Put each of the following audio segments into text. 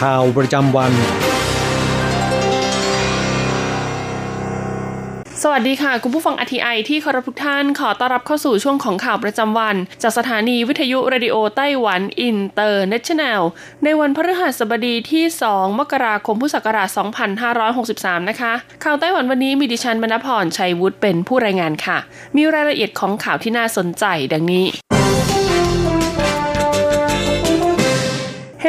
ข่าวประจำวัน สวัสดีค่ะ คุณผู้ฟัง RTI ที่เคารพทุกท่านขอต้อนรับเข้าสู่ช่วงของข่าวประจำวัน จากสถานีวิทยุเรดิโอไต้หวันอินเตอร์เนชั่นแนลในวันพฤหัสบดีที่ 2 มกราคมพุทธศักราช 2563 นะคะ ข่าวไต้หวันวันนี้มีดิฉันบรรณพรชัยวุฒิเป็นผู้รายงานค่ะ มีรายละเอียดของข่าวที่น่าสนใจดังนี้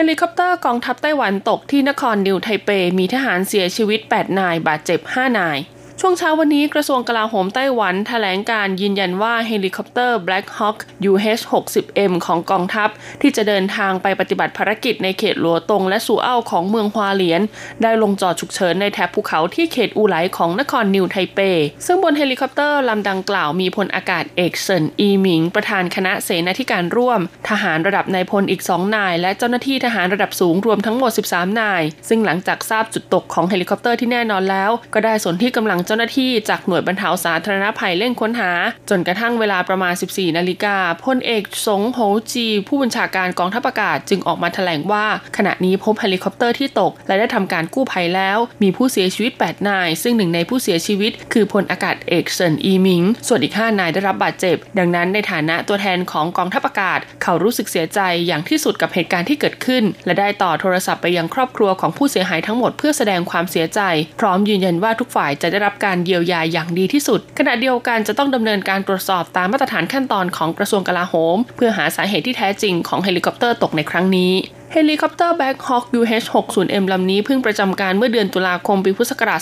เฮลิคอปเตอร์กองทัพไต้หวันตกที่นครนิวไทเป มีทหารเสียชีวิต 8 นาย บาดเจ็บ 5 นาย ช่วงเช้าวันนี้กระทรวงกลาโหมไต้หวันแถลงการยืนยันว่าเฮลิคอปเตอร์ Black Hawk UH-60M ของกองทัพ ที่จะเดินทางไปปฏิบัติภารกิจในเขตหลัวตงและสูเอ้าของเมืองฮวาเหลียน ได้ลงจอดฉุกเฉินในแถบภูเขาที่เขตอูไหลของนครนิวไทเป ซึ่งบนเฮลิคอปเตอร์ลำดังกล่าวมีพลอากาศเอกเซินอีหมิง ประธานคณะเสนาธิการร่วม ทหารระดับนายพลอีก2นาย และเจ้าหน้าที่ทหารระดับสูงรวมทั้งหมด 13 นาย ซึ่งหลังจากทราบจุดตกของเฮลิคอปเตอร์ที่แน่นอนแล้ว ก็ได้สนธิกำลังเจ้าหน้าที่จากหน่วยบรรเทาสาธารณภัยเร่งค้นหา จนกระทั่งเวลาประมาณ 14 นาฬิกาพลเอกสงโหจี ผู้บัญชาการกองทัพอากาศจึงออกมาแถลงว่า ขณะนี้พบเฮลิคอปเตอร์ที่ตก และได้ทำการกู้ภัยแล้ว มีผู้เสียชีวิต 8 นาย ซึ่งหนึ่งในผู้เสียชีวิต คือพลอากาศเอกเซินอีหมิง ส่วนอีก 5 นายได้รับบาดเจ็บ ดังนั้นในฐานะตัวแทนของกองทัพอากาศ เขารู้สึกเสียใจอย่างที่สุดกับเหตุการณ์ที่เกิดขึ้น และได้ต่อโทรศัพท์ไปยังครอบครัวของผู้เสียหายทั้งหมดเพื่อแสดงความเสียใจ พร้อมยืนยันว่าทุกฝ่ายจะได้รับการเยียวยาอย่างดีที่สุด ขณะเดียวกันจะต้องดำเนินการตรวจสอบตามมาตรฐานขั้นตอนของกระทรวงกลาโหม เพื่อหาสาเหตุที่แท้จริงของเฮลิคอปเตอร์ตกในครั้งนี้ เฮลิคอปเตอร์ Black Hawk UH-60M ลำนี้เพิ่งประจำการเมื่อเดือนตุลาคมปีพุทธศักราช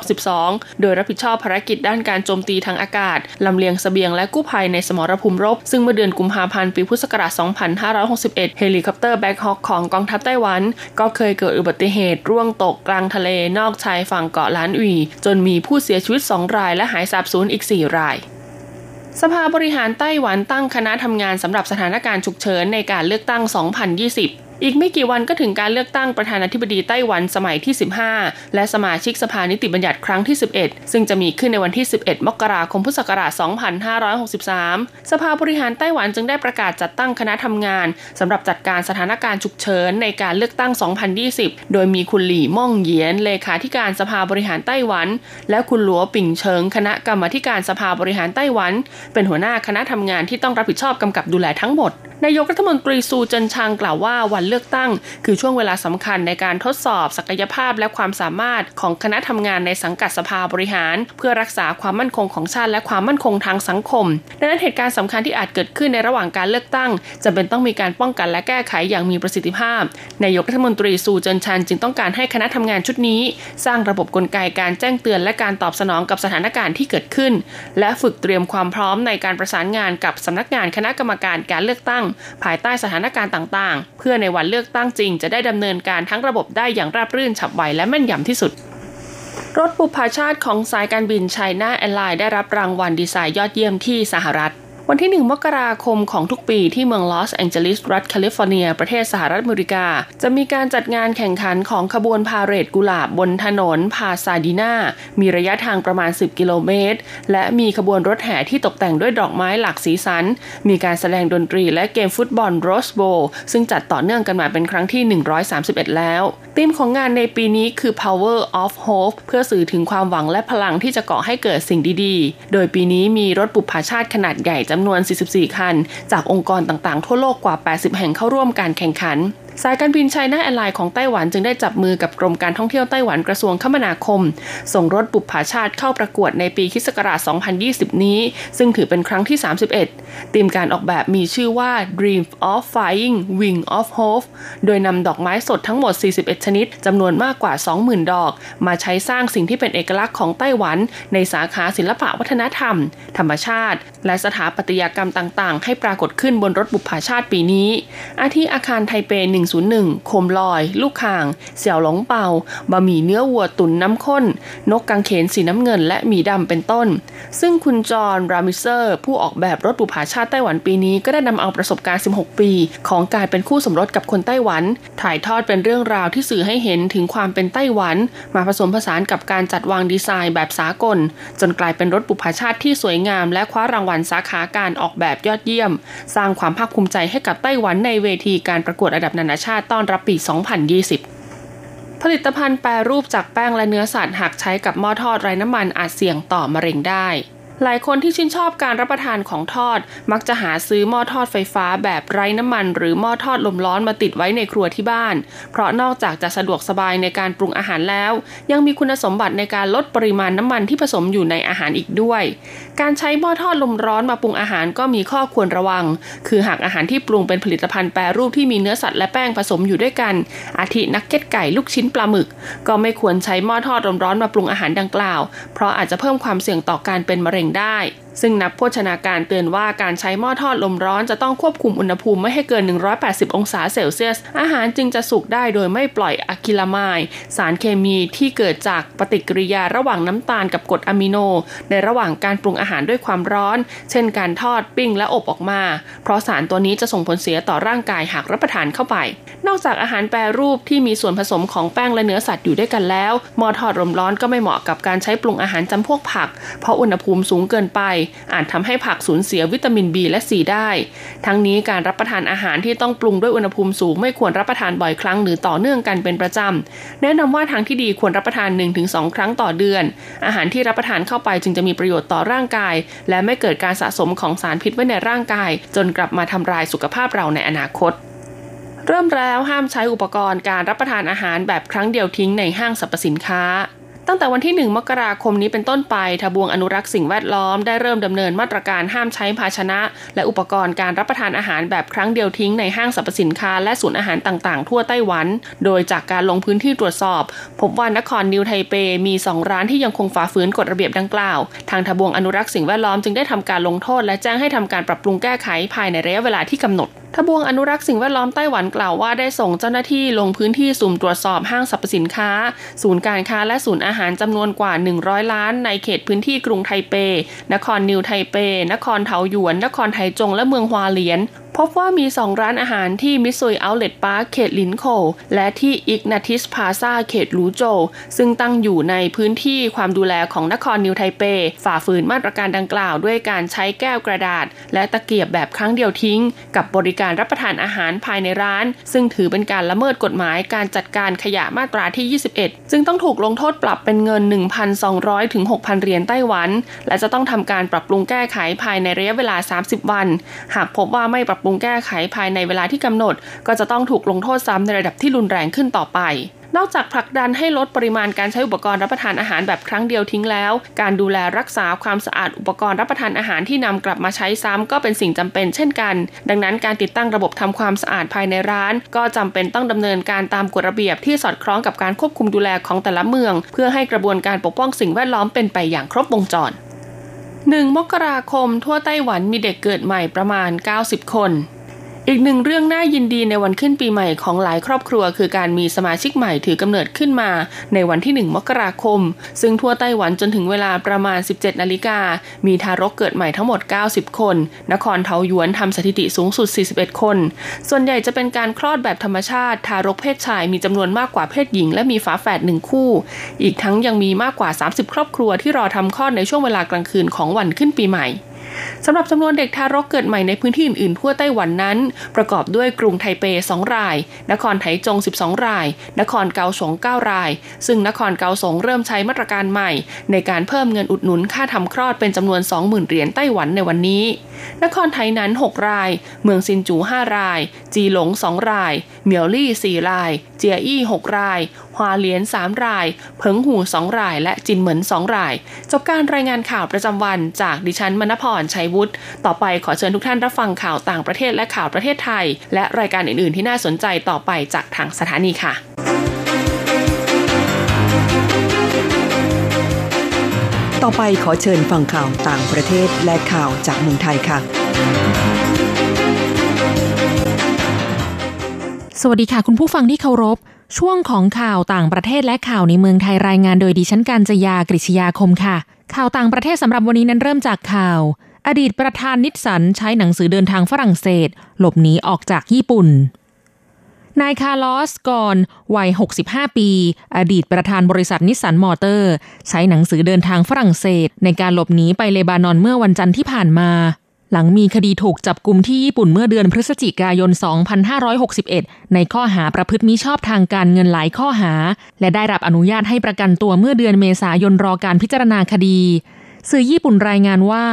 2562 โดยรับผิดชอบภารกิจด้านการโจมตีทางอากาศ ลำเลียงเสบียงและกู้ภัยในสมรภูมิรบ ซึ่งเมื่อเดือนกุมภาพันธ์ปีพุทธศักราช 2561 เฮลิคอปเตอร์ Black Hawk ของกองทัพไต้หวัน ก็เคยเกิดอุบัติเหตุร่วงตกกลางทะเลนอกชายฝั่งเกาะหลานอวี่จนมีผู้เสียชีวิต 2 รายและหายสาบสูญอีก 4 ราย สภาบริหารไต้หวันตั้งคณะทำงานสำหรับสถานการณ์ฉุกเฉินในการเลือกตั้ง 2020 อีกไม่กี่วันก็ถึงการเลือกตั้งประธานาธิบดีไต้หวันสมัยที่ 15 และสมาชิกสภานิติบัญญัติครั้งที่ 11 ซึ่งจะมีขึ้นในวันที่ 11 มกราคมพุทธศักราช 2563 สภาบริหารไต้หวันจึงได้ประกาศจัดตั้งคณะทำงานสำหรับจัดการสถานการณ์ฉุกเฉินในการเลือกตั้ง 2020 โดยมีคุณหลี่ม่องเหยียนเลขาธิการสภาบริหารไต้หวัน และคุณหลัวปิ่งเฉิงคณะกรรมาการสภาบริหารไต้หวัน เป็นหัวหน้าคณะทำงานที่ต้องรับผิดชอบกำกับดูแลทั้งหมดนายกรัฐมนตรีซูเจินชางกล่าวว่าวันเลือกตั้ง คือช่วงเวลาสำคัญในการทดสอบศักยภาพและความสามารถของคณะทำงานในสังกัดสภาบริหาร เพื่อรักษาความมั่นคงของชาติและความมั่นคงทางสังคม ดังนั้นเหตุการณ์สำคัญที่อาจเกิดขึ้นในระหว่างการเลือกตั้งจำเป็นต้องมีการป้องกันและแก้ไขอย่างมีประสิทธิภาพนายกรัฐมนตรีซูเจินชางจึงต้องการให้คณะทำงานชุดนี้ สร้างระบบกลไกการแจ้งเตือนและการตอบสนองกับสถานการณ์ที่เกิดขึ้น และฝึกเตรียมความพร้อมในการประสานงานกับสำนักงานคณะกรรมการการเลือกตั้ง ภายใต้สถานการณ์ต่าง ๆ เพื่อในวันเลือกตั้งจริง จะได้ดำเนินการทั้งระบบได้อย่างราบรื่นฉับไวและแม่นยำที่สุด รถบุปผชาติของสายการบินไชน่าแอร์ไลน์ได้รับรางวัลดีไซน์ยอดเยี่ยมที่สหรัฐ วันที่ 1 มกราคมของทุกปีที่เมืองลอสแองเจลิส รัฐแคลิฟอร์เนีย ประเทศสหรัฐอเมริกา จะมีการจัดงานแข่งขันของขบวนพาเหรดกุหลาบบนถนนพาซาดินามีระยะทางประมาณ 10 กิโลเมตร และมีขบวนรถแห่ที่ตกแต่งด้วยดอกไม้หลากสีสัน มีการแสดงดนตรีและเกมฟุตบอล Rose Bowl ซึ่งจัดต่อเนื่องกันมาเป็นครั้งที่ 131 แล้วธีมของงานในปีนี้คือ Power of Hope เพื่อสื่อถึงความหวังและพลังที่จะก่อให้เกิดสิ่งดีๆ โดยปีนี้มีรถบุปผชาติขนาดใหญ่จำนวน 44 คัน จากองค์กรต่างๆ ทั่วโลกกว่า 80 แห่งเข้าร่วมการแข่งขัน สายการบินไชน่าแอร์ไลน์ของไต้หวันจึงได้จับมือกับกรมการท่องเที่ยวไต้หวันกระทรวงคมนาคม ส่งรถบุปผาชาติเข้าประกวดในปีคศ2020 นี้ ซึ่งถือเป็นครั้งที่ 31ธีมการออกแบบมีชื่อว่า Dream of Flying Wing of Hope โดยนำดอกไม้สดทั้งหมด 41 ชนิดจำนวนมากกว่า 20,000 ดอก มาใช้สร้างสิ่งที่เป็นเอกลักษณ์ของไต้หวัน ในสาขาศิลปะวัฒนธรรม ธรรมชาติ และสถาปัตยกรรมต่าง ๆ ให้ปรากฏขึ้นบนรถบุปผาชาติปีนี้ อาทิอาคารไทเป1 101 โคมลอย ลูกข่าง เสี่ยวหลงเปาบะหมี่เนื้อวัวตุ๋นน้ำข้น นกกังเขนสีน้ำเงิน และหมีดำเป็นต้น ซึ่งคุณจอห์นรามิเซอร์ ผู้ออกแบบรถบุปผาชาติไต้หวันปีนี้ก็ได้นำเอาประสบการณ์ 16 ปี ของการเป็นคู่สมรสกับคนไต้หวัน ถ่ายทอดเป็นเรื่องราวที่สื่อให้เห็นถึงความเป็นไต้หวัน มาผสมผสานกับการจัดวางดีไซน์แบบสากล จนกลายเป็นรถบุปผาชาติที่สวยงาม และคว้ารางวัลสาขาการออกแบบยอดเยี่ยม สร้างความภาคภูมิใจให้กับไต้หวันในเวทีการประกวดระดับนานาชาติต้อนรับปี 2020 ผลิตภัณฑ์แปรรูปจากแป้งและเนื้อสัตว์หากใช้กับหม้อทอดไร้น้ำมันอาจเสี่ยงต่อมะเร็งได้ หลายคนที่ชื่นชอบการรับประทานของทอด มักจะหาซื้อหม้อทอดไฟฟ้าแบบไร้น้ำมัน หรือหม้อทอดลมร้อนมาติดไว้ในครัวที่บ้าน เพราะนอกจากจะสะดวกสบายในการปรุงอาหารแล้ว ยังมีคุณสมบัติในการลดปริมาณน้ำมันที่ผสมอยู่ในอาหารอีกด้วย การใช้หม้อทอดลมร้อนมาปรุงอาหารก็มีข้อควรระวัง คือหากอาหารที่ปรุงเป็นผลิตภัณฑ์แปรรูปที่มีเนื้อสัตว์และแป้งผสมอยู่ด้วยกัน อาทินักเก็ตไก่ลูกชิ้นปลาหมึก ก็ไม่ควรใช้หม้อทอดลมร้อนมาปรุงอาหารดังกล่าว เพราะอาจจะเพิ่มความเสี่ยงต่อการเป็นมะเร็งได้ ซึ่งนักโภชนาการเตือนว่าการใช้หม้อทอดลมร้อนจะต้องควบคุมอุณหภูมิไม่ให้เกิน 180 องศาเซลเซียส อาหารจึงจะสุกได้โดยไม่ปล่อยอะคิลามาย สารเคมีที่เกิดจากปฏิกิริยาระหว่างน้ำตาลกับกรดอะมิโน ในระหว่างการปรุงอาหารด้วยความร้อน เช่นการทอดปิ้งและอบออกมา เพราะสารตัวนี้จะส่งผลเสียต่อร่างกายหากรับประทานเข้าไป นอกจากอาหารแปรรูปที่มีส่วนผสมของแป้งและเนื้อสัตว์อยู่ด้วยกันแล้วหม้อทอดลมร้อนก็ไม่เหมาะกับการใช้ปรุงอาหารจำพวกผัก เพราะอุณหภูมิสูงเกินไปอาจทำให้ผักสูญเสียวิตามิน B และ C ได้ ทั้งนี้การรับประทานอาหารที่ต้องปรุงด้วยอุณหภูมิสูงไม่ควรรับประทานบ่อยครั้งหรือต่อเนื่องกันเป็นประจำแนะนำว่าทางที่ดีควรรับประทาน 1-2 ครั้งต่อเดือน อาหารที่รับประทานเข้าไปจึงจะมีประโยชน์ต่อร่างกาย และไม่เกิดการสะสมของสารพิษไว้ในร่างกาย จนกลับมาทำลายสุขภาพเราในอนาคตเริ่มแล้วห้ามใช้อุปกรณ์การรับประทานอาหารแบบครั้งเดียวทิ้งในห้างสรรพสินค้า ตั้งแต่วันที่ 1 มกราคมนี้เป็นต้นไป ทบวงอนุรักษ์สิ่งแวดล้อมได้เริ่มดำเนินมาตรการห้ามใช้ภาชนะ และอุปกรณ์การรับประทานอาหารแบบครั้งเดียวทิ้งในห้างสรรพสินค้าและศูนย์อาหารต่างๆ ทั่วไต้หวัน โดยจากการลงพื้นที่ตรวจสอบ พบว่านครนิวไทเปมี 2 ร้านที่ยังคงฝ่าฝืนกฎระเบียบดังกล่าว ทางทบวงอนุรักษ์สิ่งแวดล้อมจึงได้ทำการลงโทษ และแจ้งให้ทำการปรับปรุงแก้ไขภายในระยะเวลาที่กำหนดทบวงอนุรักษ์สิ่งแวดล้อมไต้หวันกล่าวว่าได้ส่งเจ้าหน้าที่ลงพื้นที่สุ่มตรวจสอบห้างสรรพสินค้า ศูนย์การค้าและศูนย์อาหารจำนวนกว่า 100 ร้านในเขตพื้นที่กรุงไทเป นครนิวไทเป นครเทาหยวน นครไทจงและเมืองฮวาเลียนพบว่ามี 2 ร้านอาหารที่ Mitsui Outlet Park เขตหลินโข่ว และที่อิกนาทิสพาซาเขตลูโจ ซึ่งตั้งอยู่ในพื้นที่ความดูแลของนครนิวไทเป ฝ่าฝืนมาตรการดังกล่าวด้วยการใช้แก้วกระดาษ และตะเกียบแบบครั้งเดียวทิ้ง กับบริการรับประทานอาหารภายในร้าน ซึ่งถือเป็นการละเมิดกฎหมายการจัดการขยะมาตราที่ 21 ซึ่งต้องถูกลงโทษปรับเป็นเงิน 1,200ถึง6,000 เหรียญไต้หวัน และจะต้องทำการปรับปรุงแก้ไขภายในระยะเวลา 30 วัน หากพบว่าไม่ปรับปรุงแก้ไขภายในเวลาที่กำหนด ก็จะต้องถูกลงโทษซ้ำในระดับที่รุนแรงขึ้นต่อไปนอกจากผลักดันให้ลดปริมาณการใช้อุปกรณ์รับประทานอาหารแบบครั้งเดียวทิ้งแล้ว การดูแลรักษาความสะอาดอุปกรณ์รับประทานอาหารที่นำกลับมาใช้ซ้ำก็เป็นสิ่งจำเป็นเช่นกัน ดังนั้นการติดตั้งระบบทำความสะอาดภายในร้าน ก็จำเป็นต้องดำเนินการตามกฎระเบียบที่สอดคล้องกับการควบคุมดูแลของแต่ละเมือง เพื่อให้กระบวนการปกป้องสิ่งแวดล้อมเป็นไปอย่างครบวงจร 1 มกราคมทั่วไต้หวันมีเด็กเกิดใหม่ประมาณ 90 คน อีกหนึ่งเรื่องน่ายินดีในวันขึ้นปีใหม่ของหลายครอบครัว คือการมีสมาชิกใหม่ถือกำเนิดขึ้นมา ในวันที่ 1 มกราคม ซึ่งทั่วไต้หวันจนถึงเวลาประมาณ 17 นาฬิกา มีทารกเกิดใหม่ทั้งหมด 90 คน นครเทาหยวนทำสถิติสูงสุด 41 คน ส่วนใหญ่จะเป็นการคลอดแบบธรรมชาติ ทารกเพศชายมีจำนวนมากกว่าเพศหญิง และมีฝาแฝดหนึ่งคู่ อีกทั้งยังมีมากกว่า 30 ครอบครัวที่รอทำคลอดในช่วงเวลากลางคืนของวันขึ้นปีใหม่ สำหรับจำนวนเด็กทารกเกิดใหม่ในพื้นที่อื่นๆทั่วไต้หวันนั้น ประกอบด้วยกรุงไทเป 2 ราย นครไถจง 12 ราย นครเกาสง 9 ราย ซึ่งนครเกาสงเริ่มใช้มาตรการใหม่ ในการเพิ่มเงินอุดหนุนค่าทำคลอดเป็นจำนวน 20,000 เหรียญไต้หวันในวันนี้ นครไทนั้น 6 ราย เมืองซินจู 5 ราย จีหลง 2 ราย เหมียวลี่ 4 ราย เจียอี้ 6 ราย ฮวาเลียน 3 ราย เพิงหู 2 ราย และจินเหมิน 2 ราย จบการรายงานข่าวประจำวันจากดิฉันมณพรชัยวุฒิ ต่อไปขอเชิญทุกท่านรับฟังข่าวต่างประเทศและข่าวประเทศไทย และรายการอื่น ๆ ที่น่าสนใจต่อไปจากทางสถานีค่ะต่อไปขอเชิญฟังข่าวต่างประเทศและข่าวจากเมืองไทยค่ะ สวัสดีค่ะคุณผู้ฟังที่เคารพ ช่วงของข่าวต่างประเทศและข่าวในเมืองไทยรายงานโดยดิฉันการจยากริชยาคมค่ะ ข่าวต่างประเทศสำหรับวันนี้นั้นเริ่มจากข่าว อดีตประธานนิสสันใช้หนังสือเดินทางฝรั่งเศส หลบหนีออกจากญี่ปุ่นนายคาร์ลอสกอนวัย 65 ปี อดีตประธานบริษัทนิสสันมอเตอร์ ใช้หนังสือเดินทางฝรั่งเศส ในการหลบหนีไปเลบานอนเมื่อวันจันทร์ที่ผ่านมา หลังมีคดีถูกจับกลุ่มที่ญี่ปุ่นเมื่อเดือนพฤศจิกายน 2561 ในข้อหาประพฤติมิชอบทางการเงินหลายข้อหา และได้รับอนุญาตให้ประกันตัวเมื่อเดือนเมษายนรอการพิจารณาคดีสื่อญี่ปุ่นรายงานว่า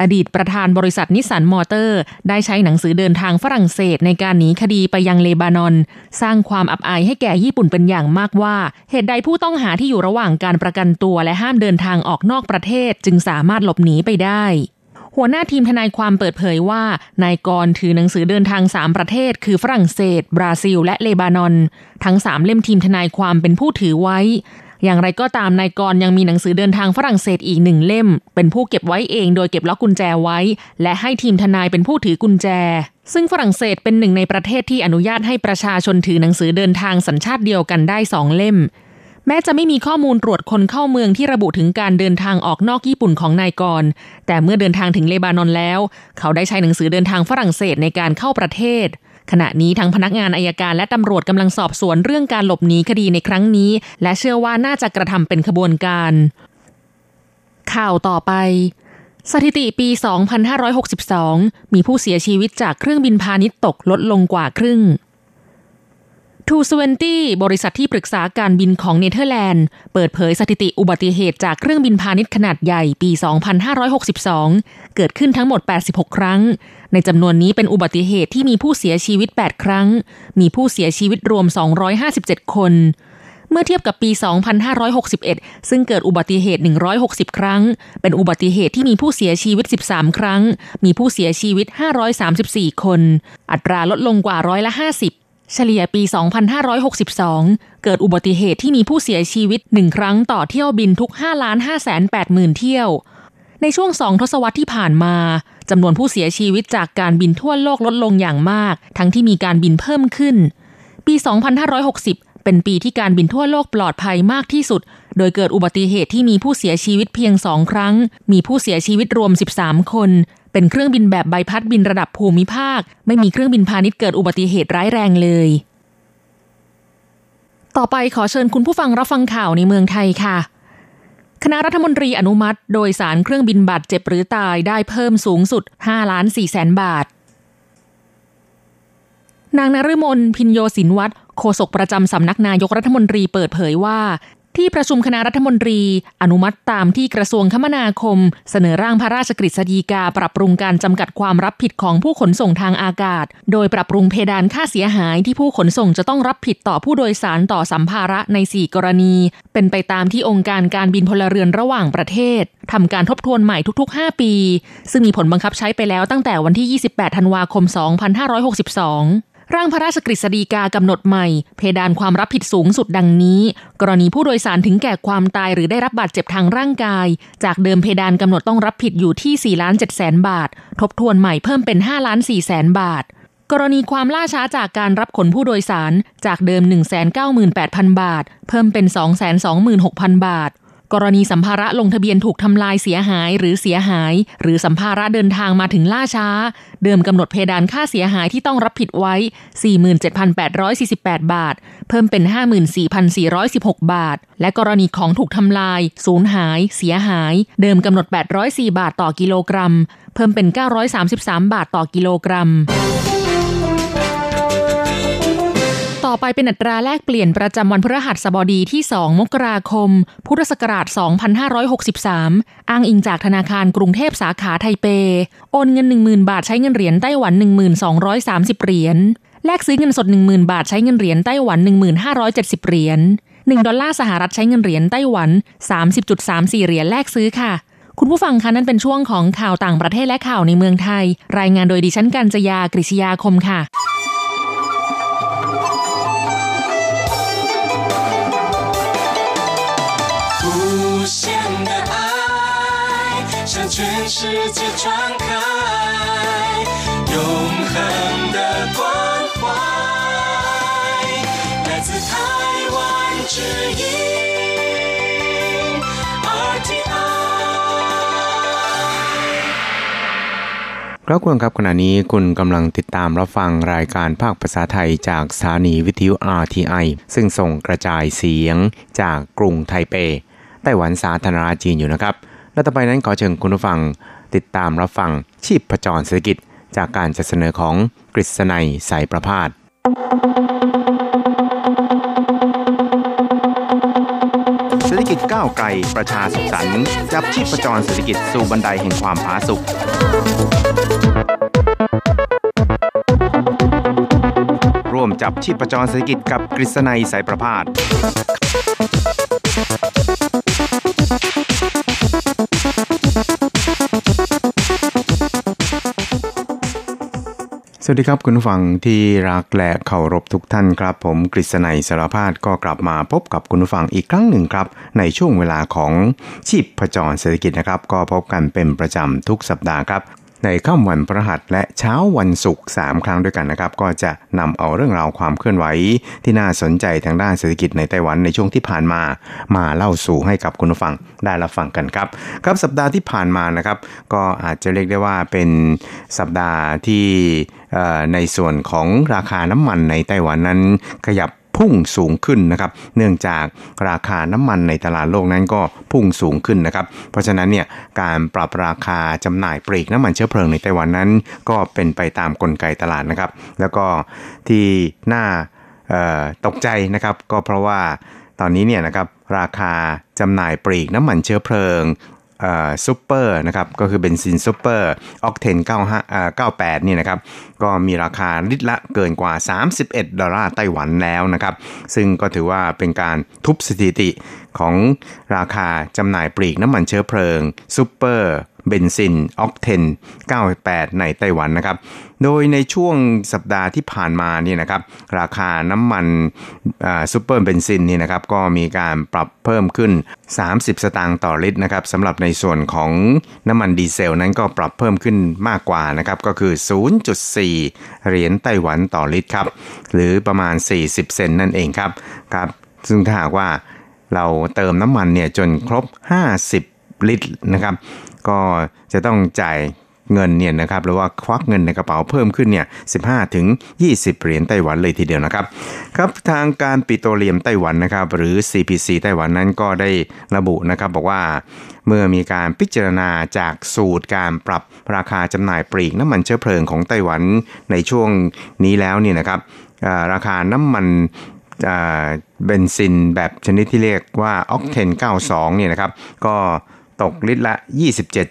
อดีตประธานบริษัทนิสสันมอเตอร์ ได้ใช้หนังสือเดินทางฝรั่งเศสในการหนีคดีไปยังเลบานอน สร้างความอับอายให้แก่ญี่ปุ่นเป็นอย่างมากว่า เหตุใดผู้ต้องหาที่อยู่ระหว่างการประกันตัวและห้ามเดินทางออกนอกประเทศจึงสามารถหลบหนีไปได้ หัวหน้าทีมทนายความเปิดเผยว่านายกรถือหนังสือเดินทาง 3 ประเทศ คือฝรั่งเศส บราซิล และเลบานอน ทั้ง 3 เล่มทีมทนายความเป็นผู้ถือไว้ อย่างไรก็ตามนายกรยังมีหนังสือเดินทางฝรั่งเศสอีกหนึ่งเล่ม เป็นผู้เก็บไว้เองโดยเก็บล็อกกุญแจไว้ และให้ทีมทนายเป็นผู้ถือกุญแจ ซึ่งฝรั่งเศสเป็นหนึ่งในประเทศที่อนุญาตให้ประชาชนถือหนังสือเดินทางสัญชาติเดียวกันได้สองเล่ม แม้จะไม่มีข้อมูลตรวจคนเข้าเมืองที่ระบุถึงการเดินทางออกนอกญี่ปุ่นของนายกร แต่เมื่อเดินทางถึงเลบานอนแล้ว เขาได้ใช้หนังสือเดินทางฝรั่งเศสในการเข้าประเทศ ขณะนี้ทั้งพนักงานอายการและตำรวจกำลังสอบสวนเรื่องการหลบหนีคดีในครั้งนี้ และเชื่อว่าน่าจะกระทำเป็นขบวนการ ข่าวต่อไปสถิติปี 2562 มีผู้เสียชีวิตจากเครื่องบินพาณิชย์ตกลดลงกว่าครึ่ง ทูสเวนตี้บริษัทที่ปรึกษาการบินของเนเธอร์แลนด์ เปิดเผยสถิติอุบัติเหตุจากเครื่องบินพาณิชย์ขนาดใหญ่ปี 2562 เกิดขึ้นทั้งหมด 86 ครั้ง ในจำนวนนี้เป็นอุบัติเหตุที่มีผู้เสียชีวิต 8 ครั้ง มีผู้เสียชีวิตรวม 257 คน เมื่อเทียบกับปี 2561 ซึ่งเกิดอุบัติเหตุ 160 ครั้ง เป็นอุบัติเหตุที่มีผู้เสียชีวิต 13 ครั้ง มีผู้เสียชีวิต 534 คน อัตราลดลงกว่าร้อยละ 50 เฉลี่ยปี 2562 เกิดอุบัติเหตุที่มีผู้เสียชีวิต 1 ครั้งต่อเที่ยวบินทุก5 5 8 0 0 0 0เที่ยว ในช่วงสองทศวรรษที่ผ่านมาจำนวนผู้เสียชีวิตจากการบินทั่วโลกลดลงอย่างมาก ทั้งที่มีการบินเพิ่มขึ้น ปี 2560 เป็นปีที่การบินทั่วโลกปลอดภัยมากที่สุด โดยเกิดอุบัติเหตุที่มีผู้เสียชีวิตเพียงสองครั้ง มีผู้เสียชีวิตรวม 13 คน เป็นเครื่องบินแบบใบพัดบินระดับภูมิภาค ไม่มีเครื่องบินพาณิชย์เกิดอุบัติเหตุร้ายแรงเลย ต่อไปขอเชิญคุณผู้ฟังรับฟังข่าวในเมืองไทยค่ะ คณะรัฐมนตรีอนุมัติ โดยสารเครื่องบินบาดเจ็บหรือตายได้เพิ่มสูงสุด5ล้าน4แสนบาท นางนฤมลพินโยสินวัตรโฆษกประจำสำนักนายกรัฐมนตรีเปิดเผยว่า ที่ประชุมคณะรัฐมนตรี อนุมัติตามที่กระทรวงคมนาคม เสนอร่างพระราชกฤษฎีกา ปรับปรุงการจำกัดความรับผิดของผู้ขนส่งทางอากาศ โดยปรับปรุงเพดานค่าเสียหายที่ผู้ขนส่งจะต้องรับผิดต่อผู้โดยสารต่อสัมภาระใน 4 กรณี เป็นไปตามที่องค์การการบินพลเรือนระหว่างประเทศทำการทบทวนใหม่ทุก ๆ 5 ปี ซึ่งมีผลบังคับใช้ไปแล้วตั้งแต่วันที่ 28 ธันวาคม 2562 ร่างพระราชกฤษฎีกากำหนดใหม่ เพดานความรับผิดสูงสุดดังนี้ กรณีผู้โดยสารถึงแก่ความตายหรือได้รับบาดเจ็บทางร่างกาย จากเดิมเพดานกำหนดต้องรับผิดอยู่ที่ 4 ล้าน7แสนบาท ทบทวนใหม่เพิ่มเป็น 5 ล้าน4แสนบาท กรณีความล่าช้าจากการรับขนผู้โดยสาร จากเดิม 198,000 บาท เพิ่มเป็น 226,000 บาท กรณีสัมภาระลงทะเบียนถูกทำลายเสียหายหรือเสียหาย หรือสัมภาระเดินทางมาถึงล่าช้า เดิมกำหนดเพดานค่าเสียหายที่ต้องรับผิดไว้ 47,848 บาท เพิ่มเป็น 54,416 บาท และกรณีของถูกทำลาย สูญหาย เสียหาย เดิมกำหนด 804 บาทต่อกิโลกรัม เพิ่มเป็น 933 บาทต่อกิโลกรัม อไปเป็นอัตราแลกเปลี่ยนประจำวันพฤหัสบดีที่ 2 มกราคม พุทธศักราช 2563 อ้างอิงจากธนาคารกรุงเทพสาขาไทเป โอนเงิน 10,000 บาทใช้เงินเหรียญไต้หวัน 1230 เหรียญ แลกซื้อเงินสด 10,000 บาทใช้เงินเหรียญไต้หวัน 1570 เหรียญ 1 ดอลลาร์สหรัฐใช้เงินเหรียญไต้หวัน 30.34 เหรียญแลกซื้อค่ะคุณผู้ฟังคะนั่นเป็นช่วงของข่าวต่างประเทศและข่าวในเมืองไทย รายงานโดยดิฉันกัญจยากริชยาคมค่ะ 全世界传开永恒的关怀，来自台湾之音 RTI ครับคุณครับขณะนี้คุณกำลังติดตามรับฟังรายการภาคภาษาไทยจากสถานีวิทยุ RTI ซึ่งส่งกระจายเสียงจากกรุงไทเป ไต้หวันสาธารณรัฐจีนอยู่นะครับ และต่อไปนั้นขอเชิญคุณผู้ฟัง ติดตามรับฟังชีพประจรเศรษฐกิจ จากการจัดเสนอของกฤษณัยสายประพาสเศรษฐกิจก้าวไกลประชาสุขสันต์จับชีพประจรเศรษฐกิจสู่บันไดแห่งความผาสุกร่วมจับชีพประจรเศรษฐกิจกับกฤษณัยสายประพาส สวัสดีครับคุณผู้ฟังที่รักและเคารพทุกท่านครับ ผมกฤษณัยสารพาดก็กลับมาพบกับคุณผู้ฟังอีกครั้งหนึ่งครับ ในช่วงเวลาของชีพประจรเศรษฐกิจนะครับ ก็พบกันเป็นประจำทุกสัปดาห์ครับ ในค่ำวันพฤหัสและเช้าวันศุกร์3ครั้งด้วยกันนะครับ ก็จะนำเอาเรื่องราวความเคลื่อนไหว ที่น่าสนใจทางด้านเศรษฐกิจในไต้หวันในช่วงที่ผ่านมา มาเล่าสู่ให้กับคุณผู้ฟังได้รับฟังกันครับ ครับสัปดาห์ที่ผ่านมานะครับ ก็อาจจะเรียกได้ว่าเป็นสัปดาห์ที่ในส่วนของราคาน้ำมันในไต้หวันนั้นขยับ พุ่งสูงขึ้นนะครับ เนื่องจากราคาน้ำมันในตลาดโลกนั้นก็พุ่งสูงขึ้นนะครับ เพราะฉะนั้นเนี่ยการปรับราคาจำหน่ายปลีกน้ำมันเชื้อเพลิงในไต้หวันนั้น ก็เป็นไปตามกลไกตลาดนะครับ แล้วก็ที่น่าตกใจนะครับก็เพราะว่าตอนนี้เนี่ยนะครับราคาจำหน่ายปลีกน้ำมันเชื้อเพลิง ซูเปอร์นะครับก็คือเบนซินซูเปอร์ออกเทน95 98นี่นะครับก็มีราคาลิตรละเกินกว่า 31 ดอลลาร์ไต้หวันแล้วนะครับซึ่งก็ถือว่าเป็นการทุบสถิติของราคาจำหน่ายปลีกน้ำมันเชื้อเพลิงซูเปอร์ เบนซินออกเทน 98 ในไต้หวันนะครับ โดยในช่วงสัปดาห์ที่ผ่านมานี่นะครับ ราคาน้ำมันซูเปอร์เบนซินนี่นะครับ ก็มีการปรับเพิ่มขึ้น 30 สตางค์ต่อลิตรนะครับสำหรับในส่วนของน้ำมันดีเซลนั้นก็ปรับเพิ่มขึ้นมากกว่านะครับ ก็คือ 0.4 เหรียญไต้หวันต่อลิตรครับ หรือประมาณ 40 เซนนั่นเองครับครับ ซึ่งถ้าหากว่าเราเติมน้ำมันเนี่ยจนครบ 50 ลิตรนะครับ ก็จะต้องจ่ายเงินเนี่ยนะครับหรือว่าควักเงินในกระเป๋าเพิ่มขึ้นเนี่ย15 ถึง 20 เหรียญไต้หวันเลยทีเดียวนะครับครับทางการปิโตรเลียมไต้หวันนะครับหรือ CPC ไต้หวันนั้นก็ได้ระบุนะครับบอกว่าเมื่อมีการพิจารณาจากสูตรการปรับราคาจำหน่ายปลีกน้ำมันเชื้อเพลิงของไต้หวันในช่วงนี้แล้วเนี่ยนะครับราคาน้ำมันเบนซินแบบชนิดที่เรียกว่าออกเทน92เนี่ยนะครับก็ ตกลิตรละ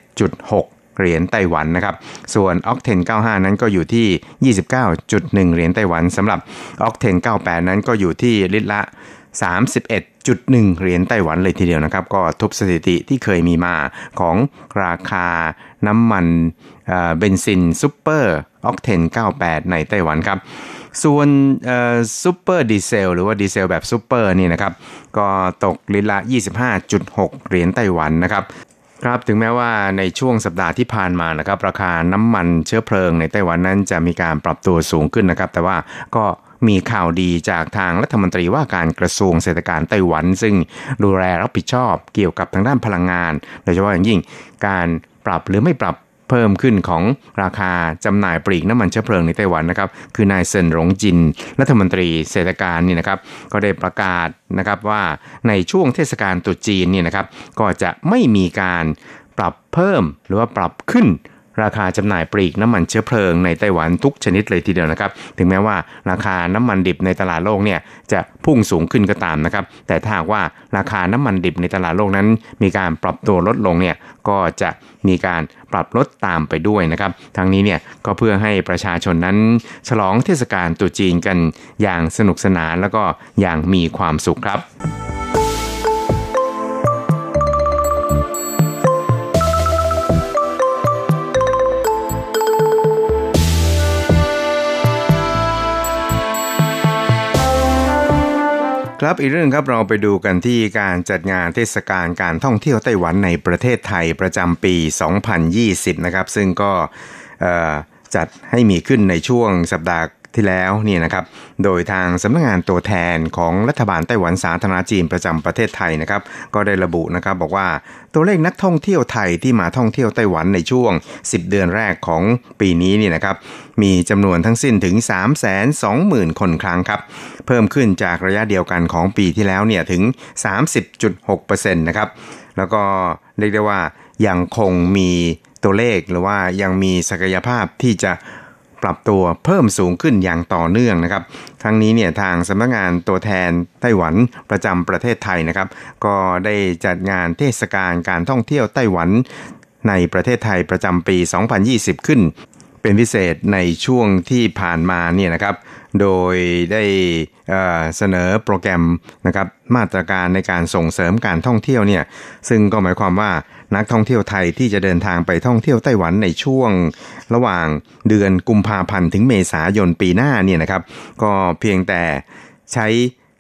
27.6 เหรียญไต้หวันนะครับ ส่วนออกเทน95 นั้นก็อยู่ที่ 29.1 เหรียญไต้หวันสำหรับออกเทน98 นั้นก็อยู่ที่ลิตรละ 31.1 เหรียญไต้หวันเลยทีเดียวนะครับ ก็ทุบสถิติที่เคยมีมาของราคาน้ำมันเบนซินซูเปอร์ ออกเทน98 ในไต้หวันครับ ส่วนซูเปอร์ดีเซลหรือว่าดีเซลแบบซูเปอร์นี่นะครับก็ตกลิตรละ 25.6 เหรียญไต้หวันนะครับครับถึงแม้ว่าในช่วงสัปดาห์ที่ผ่านมานะครับราคาน้ำมันเชื้อเพลิงในไต้หวันนั้นจะมีการปรับตัวสูงขึ้นนะครับ แต่ว่าก็มีข่าวดีจากทางรัฐมนตรีว่าการกระทรวงเศรษฐการไต้หวัน ซึ่งดูแลรับผิดชอบเกี่ยวกับทางด้านพลังงาน โดยเฉพาะอย่างยิ่งการปรับหรือไม่ปรับ เพิ่มขึ้นของราคาจำหน่ายปลีกน้ำมันเชื้อเพลิงในไต้หวันนะครับ คือนายเซินหลงจิน รัฐมนตรีเศรษฐการนี่นะครับ ก็ได้ประกาศนะครับว่าในช่วงเทศกาลตรุษจีนนี่นะครับ ก็จะไม่มีการปรับเพิ่มหรือว่าปรับขึ้น ราคาจำหน่ายปลีกน้ำมันเชื้อเพลิงในไต้หวันทุกชนิดเลยทีเดียวนะครับ ถึงแม้ว่าราคาน้ำมันดิบในตลาดโลกเนี่ยจะพุ่งสูงขึ้นก็ตามนะครับ แต่ถ้าว่าราคาน้ำมันดิบในตลาดโลกนั้น มีการปรับตัวลดลงเนี่ยก็จะมีการปรับลดตามไปด้วยนะครับ ทั้งนี้เนี่ยก็เพื่อให้ประชาชนนั้น ฉลองเทศกาลตรุษจีนกันอย่างสนุกสนานแล้วก็อย่างมีความสุขครับ ครับอีกเรื่องครับเราไปดูกันที่การจัดงานเทศกาลการท่องเที่ยวไต้หวันในประเทศไทยประจำปี 2020 นะครับ ซึ่งก็จัดให้มีขึ้นในช่วงสัปดาห์ ที่แล้วนี่นะครับ โดยทางสำนักงงานตัวแทนของรัฐบาลไต้หวันสาธารณจีนประจำประเทศไทยนะครับ ก็ได้ระบุนะครับบอกว่าตัวเลขนักท่องเที่ยวไทยที่มาท่องเที่ยวไต้หวันในช่วง 10 เดือนแรกของปีนี้นี่นะครับ มีจำนวนทั้งสิ้นถึง 320,000 คนครั้งครับ เพิ่มขึ้นจากระยะเดียวกันของปีที่แล้วเนี่ยถึง 30.6%นะครับ แล้วก็เรียกได้ว่ายังคงมีตัวเลขหรือว่ายังมีศักยภาพที่จะ ปรับตัวเพิ่มสูงขึ้นอย่างต่อเนื่องนะครับ ทั้งนี้เนี่ยทางสำนักงานตัวแทนไต้หวันประจำประเทศไทยนะครับ ก็ได้จัดงานเทศกาลการท่องเที่ยวไต้หวันในประเทศไทยประจำปี 2020 ขึ้น เป็นพิเศษในช่วงที่ผ่านมาเนี่ยนะครับ โดยได้เสนอโปรแกรมนะครับมาตรการในการส่งเสริมการท่องเที่ยวเนี่ย ซึ่งก็หมายความว่านักท่องเที่ยวไทยที่จะเดินทางไปท่องเที่ยวไต้หวันในช่วง ระหว่างเดือนกุมภาพันธ์ถึงเมษายนปีหน้าเนี่ยนะครับ ก็เพียงแต่ใช้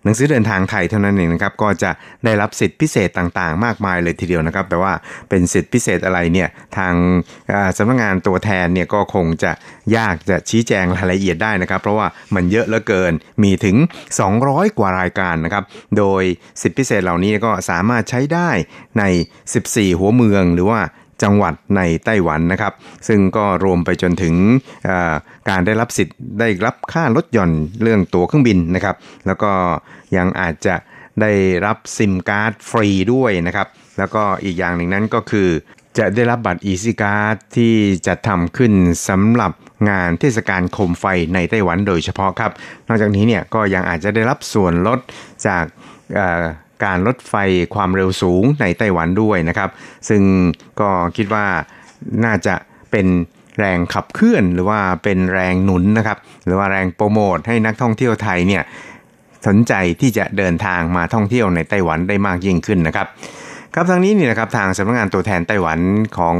หนังสือเดินทางไทยเท่านั้นเองนะครับก็จะได้รับสิทธิพิเศษต่างๆ มากมายเลยทีเดียวนะครับแต่ว่าเป็นสิทธิพิเศษอะไรเนี่ยทางสำนักงงานตัวแทนเนี่ยก็คงจะยากจะชี้แจงรายละเอียดได้นะครับ เพราะว่ามันเยอะเหลือเกินมีถึง 200 กว่ารายการนะครับโดยสิทธิพิเศษเหล่านี้ก็สามารถใช้ได้ใน 14 หัวเมืองหรือว่า จังหวัดในไต้หวันนะครับ ซึ่งก็รวมไปจนถึงการได้รับสิทธิ์ได้รับค่าลดหย่อนเรื่องตั๋วเครื่องบินนะครับ แล้วก็ยังอาจจะได้รับซิมการ์ดฟรีด้วยนะครับ แล้วก็อีกอย่างหนึ่งนั้นก็คือจะได้รับบัตร EasyCard ที่จะทำขึ้นสำหรับงานเทศกาลโคมไฟในไต้หวันโดยเฉพาะครับ นอกจากนี้เนี่ยก็ยังอาจจะได้รับส่วนลดจาก การรถไฟความเร็วสูงในไต้หวันด้วยนะครับ ซึ่งก็คิดว่าน่าจะเป็นแรงขับเคลื่อนหรือว่าเป็นแรงหนุนนะครับ หรือว่าแรงโปรโมทให้นักท่องเที่ยวไทยเนี่ยสนใจที่จะเดินทางมาท่องเที่ยวในไต้หวันได้มากยิ่งขึ้นนะครับ ครับทางนี้นี่นะครับทางสำนักงานตัวแทนไต้หวันของ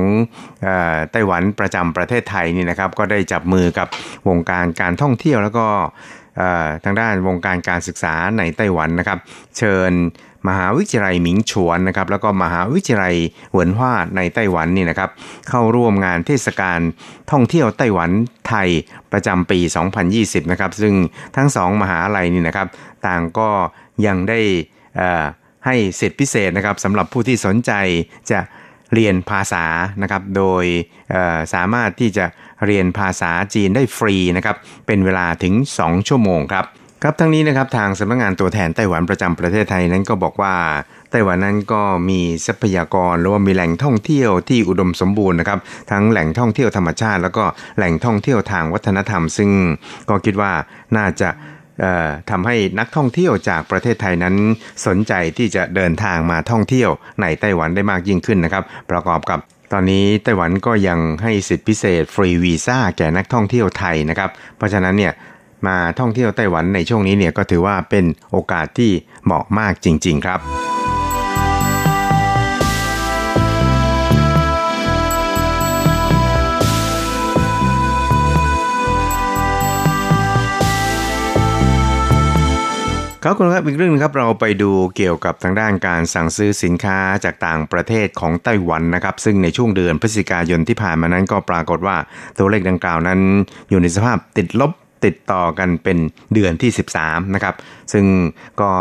ออไต้หวันประจำประเทศไทยนี่นะครับ ก็ได้จับมือกับวงการการท่องเที่ยวแล้วก็ทางด้านวงการการศึกษาในไต้หวันนะครับ เชิญ มหาวิทยาลัยหมิงฉวนนะครับแล้วก็มหาวิทยาลัยเหวินฮวาในไต้หวันนี่นะครับเข้าร่วมงานเทศกาลท่องเที่ยวไต้หวันไทยประจำปี 2020 นะครับซึ่งทั้งสองมหาลัยนี่นะครับต่างก็ยังได้ให้สิทธิพิเศษนะครับสำหรับผู้ที่สนใจจะเรียนภาษานะครับโดยสามารถที่จะเรียนภาษาจีนได้ฟรีนะครับเป็นเวลาถึง 2 ชั่วโมงครับ ครับทั้งนี้นะครับทางสำนักงงานตัวแทนไต้หวันประจำประเทศไทยนั้นก็บอกว่าไต้หวันนั้นก็มีทรัพยากรหรือว่ามีแหล่งท่องเที่ยวที่อุดมสมบูรณ์นะครับ ทั้งแหล่งท่องเที่ยวธรรมชาติ แล้วก็แหล่งท่องเที่ยวทางวัฒนธรรม ซึ่งก็คิดว่าน่าจะทำให้นักท่องเที่ยวจากประเทศไทยนั้นสนใจที่จะเดินทางมาท่องเที่ยวในไต้หวันได้มากยิ่งขึ้นนะครับ ประกอบกับตอนนี้ไต้หวันก็ยังให้สิทธิพิเศษฟรีวีซ่าแก่นักท่องเที่ยวไทยนะครับ เพราะฉะนั้นเนี่ย มาท่องเที่ยวไต้หวันในช่วงนี้เนี่ยก็ถือว่าเป็นโอกาสที่เหมาะมากจริง ๆ ครับครับคุณครับอีกเรื่องนึงครับเราไปดูเกี่ยวกับทางด้านการสั่งซื้อสินค้าจากต่างประเทศของไต้หวันนะครับ ซึ่งในช่วงเดือนพฤศจิกายนที่ผ่านมานั้นก็ปรากฏว่าตัวเลขดังกล่าวนั้น อยู่ในสภาพติดลบ ติดต่อกันเป็นเดือนที่ 13 นะครับ ซึ่งก็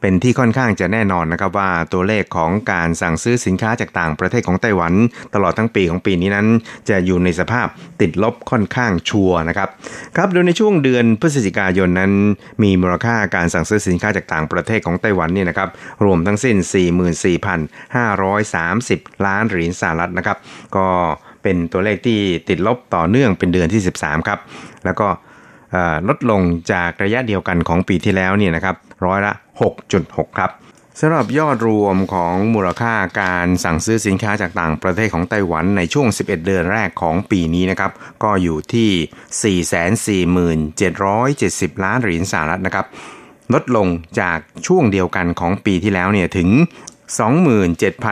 เป็นที่ค่อนข้างจะแน่นอนนะครับว่าตัวเลขของการสั่งซื้อสินค้าจากต่างประเทศของไต้หวัน ตลอดทั้งปีของปีนี้นั้น จะอยู่ในสภาพติดลบค่อนข้างชัวนะครับครับโดยในช่วงเดือนพฤศจิกายนนั้น มีมูลค่าการสั่งซื้อสินค้าจากต่างประเทศของไต้หวันนี่นะครับรวมทั้งสิ้น 44,530 ล้านเหรียญสหรัฐนะครับ ก็เป็นตัวเลขที่ติดลบต่อเนื่องเป็นเดือนที่ 13 ครับ แล้วก็ ลดลงจากระยะเดียวกันของปีที่แล้วเนี่ยนะครับร้อยละ 6.6 ครับสำหรับยอดรวมของมูลค่าการสั่งซื้อสินค้าจากต่างประเทศของไต้หวันในช่วง 11 เดือนแรกของปีนี้นะครับก็อยู่ที่ 447,70ล้านเหรียญสหรัฐนะครับลดลงจากช่วงเดียวกันของปีที่แล้วเนี่ยถึง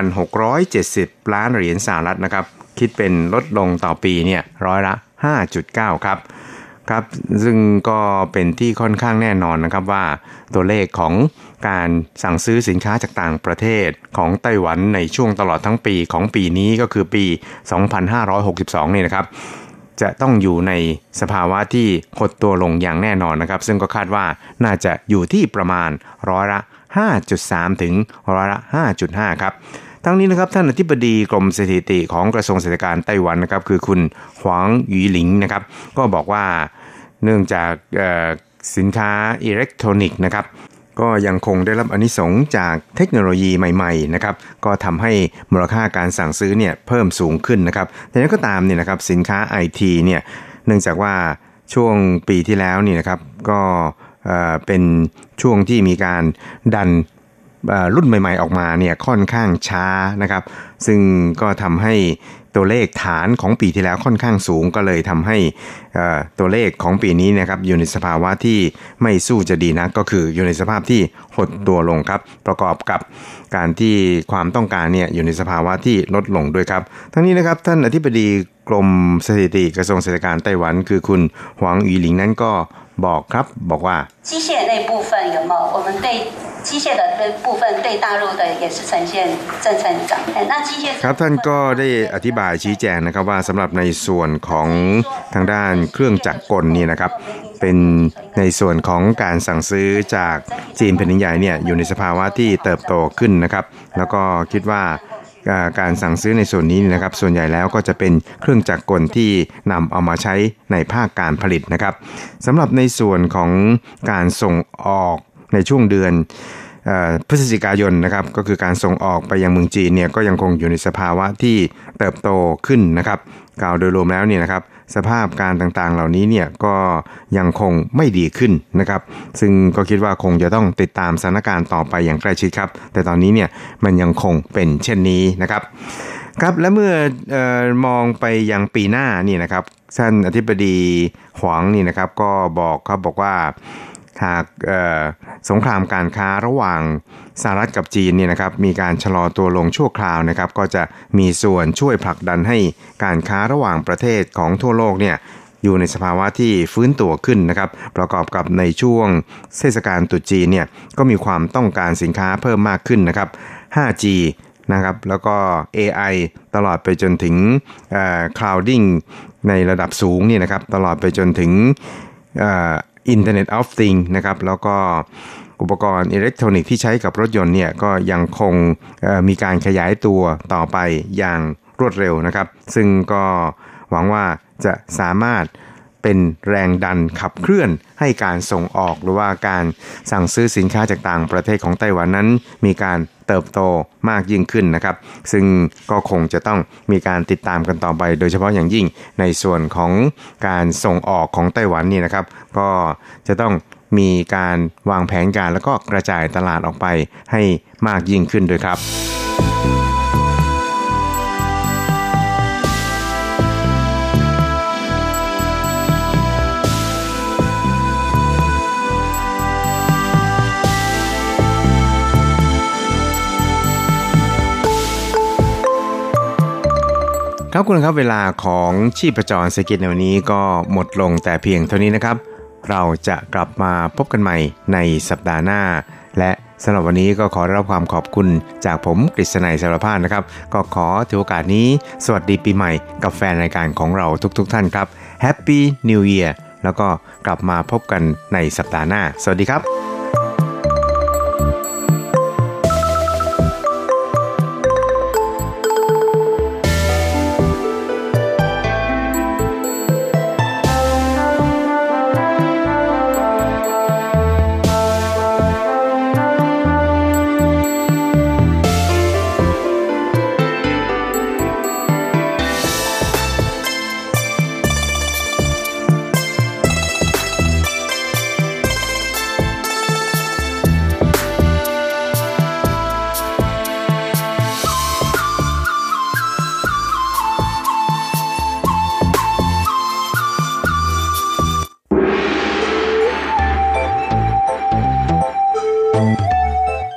27,670 ล้านเหรียญสหรัฐนะครับคิดเป็นลดลงต่อปีเนี่ยร้อยละ 5.9 ครับ ครับซึ่งก็เป็นที่ค่อนข้างแน่นอนนะครับว่าตัวเลขของการสั่งซื้อสินค้าจากต่างประเทศของไต้หวันในช่วงตลอดทั้งปีของปีนี้ก็คือปี 2562 นี่นะครับ จะต้องอยู่ในสภาวะที่หดตัวลงอย่างแน่นอนนะครับ ซึ่งก็คาดว่าน่าจะอยู่ที่ประมาณร้อยละ 5.3 ถึงร้อยละ 5.5 ครับทั้งนี้นะครับท่านอธิบดีกรมสถิติของกระทรวงเศรษฐการไต้หวันนะครับคือคุณหวางหยีหลิงนะครับก็บอกว่า เนื่องจากสินค้าอิเล็กทรอนิกส์นะครับก็ยังคงได้รับอนิสงจากเทคโนโลยีใหม่ๆนะครับก็ทำให้มูลค่าการสั่งซื้อเนี่ยเพิ่มสูงขึ้นนะครับแต่นั้นก็ตามเนี่ยนะครับสินค้าไอทีเนี่ยเนื่องจากว่าช่วงปีที่แล้วนี่นะครับก็เป็นช่วงที่มีการดันรุ่นใหม่ๆออกมาเนี่ยค่อนข้างช้านะครับ ซึ่งก็ทำให้ ตัวเลขฐานของปีที่แล้วค่อนข้างสูงก็เลยทำให้ตัวเลขของปีนี้นะครับอยู่ในสภาวะที่ไม่สู้จะดีนะก็คืออยู่ในสภาพที่หดตัวลงครับ ประกอบกับการที่ความต้องการเนี่ยอยู่ในสภาวะที่ลดลงด้วยครับ ทั้งนี้นะครับท่านอธิบดีกรมสถิติกระทรวงเศรษฐการไต้หวัน คือคุณหวังอีหลิงนั้นก็บอกครับบอกว่า机械那部分有没有我们对 机械的部分对大陆的也是呈现正成长那机械ครับท่านก็ได้อธิบายชี้แจงนะครับว่าสำหรับในส่วนของทางด้านเครื่องจักรกลนี่นะครับ เป็นในส่วนของการสั่งซื้อจากจีนแผ่นใหญ่เนี่ยอยู่ในสภาวะที่เติบโตขึ้นนะครับ แล้วก็คิดว่าการสั่งซื้อในส่วนนี้นะครับ ส่วนใหญ่แล้วก็จะเป็นเครื่องจักรกลที่นำเอามาใช้ในภาคการผลิตนะครับสำหรับในส่วนของการส่งออก ในช่วงเดือนพฤศจิกายนนะครับก็คือการส่งออกไปยังเมืองจีนเนี่ยก็ยังคงอยู่ในสภาวะที่เติบโตขึ้นนะครับกล่าวโดยรวมแล้วเนี่ยนะครับสภาพการต่างๆเหล่านี้เนี่ยก็ยังคงไม่ดีขึ้นนะครับ ซึ่งก็คิดว่าคงจะต้องติดตามสถานการณ์ต่อไปอย่างใกล้ชิดครับ แต่ตอนนี้เนี่ยมันยังคงเป็นเช่นนี้นะครับครับและเมื่ออมองไปยังปีหน้านี่นะครับท่านอธิบดีหวังนี่นะครับก็บอกครับบอกว่า หากสงครามการค้าระหว่างสหรัฐกับจีนเนี่ยนะครับมีการชะลอตัวลงชั่วคราวนะครับ ก็จะมีส่วนช่วยผลักดันให้การค้าระหว่างประเทศของทั่วโลกเนี่ยอยู่ในสภาวะที่ฟื้นตัวขึ้นนะครับ ประกอบกับในช่วงเทศกาลตรุษจีนเนี่ยก็มีความต้องการสินค้าเพิ่มมากขึ้นนะครับ 5G นะครับแล้วก็ AI ตลอดไปจนถึง clouding ในระดับสูงนี่นะครับ ตลอดไปจนถึง Internet of Things นะครับแล้วก็อุปกรณ์อิเล็กทรอนิกส์ที่ใช้กับรถยนต์เนี่ยก็ยังคงมีการขยายตัวต่อไปอย่างรวดเร็วนะครับ ซึ่งก็หวังว่าจะสามารถ เป็นแรงดันขับเคลื่อนให้การส่งออกหรือว่าการสั่งซื้อสินค้าจากต่างประเทศของไต้หวันนั้น มีการเติบโตมากยิ่งขึ้นนะครับ ซึ่งก็คงจะต้องมีการติดตามกันต่อไป โดยเฉพาะอย่างยิ่งในส่วนของการส่งออกของไต้หวันนี่นะครับ ก็จะต้องมีการวางแผนการแล้วก็กระจายตลาดออกไปให้มากยิ่งขึ้นด้วยครับ ครับคุณครับเวลาของชีพจรเศรษฐกิจในวันนี้ก็หมดลงแต่เพียงเท่านี้นะครับ เราจะกลับมาพบกันใหม่ในสัปดาห์หน้า และสำหรับวันนี้ก็ขอรับความขอบคุณจากผมกฤษณัยสารพานนะครับ ก็ขอถือโอกาสนี้ สวัสดีปีใหม่กับแฟนรายการของเราทุกๆทท่านครับ Happy New Year แล้วก็กลับมาพบกันในสัปดาห์หน้า สวัสดีครับ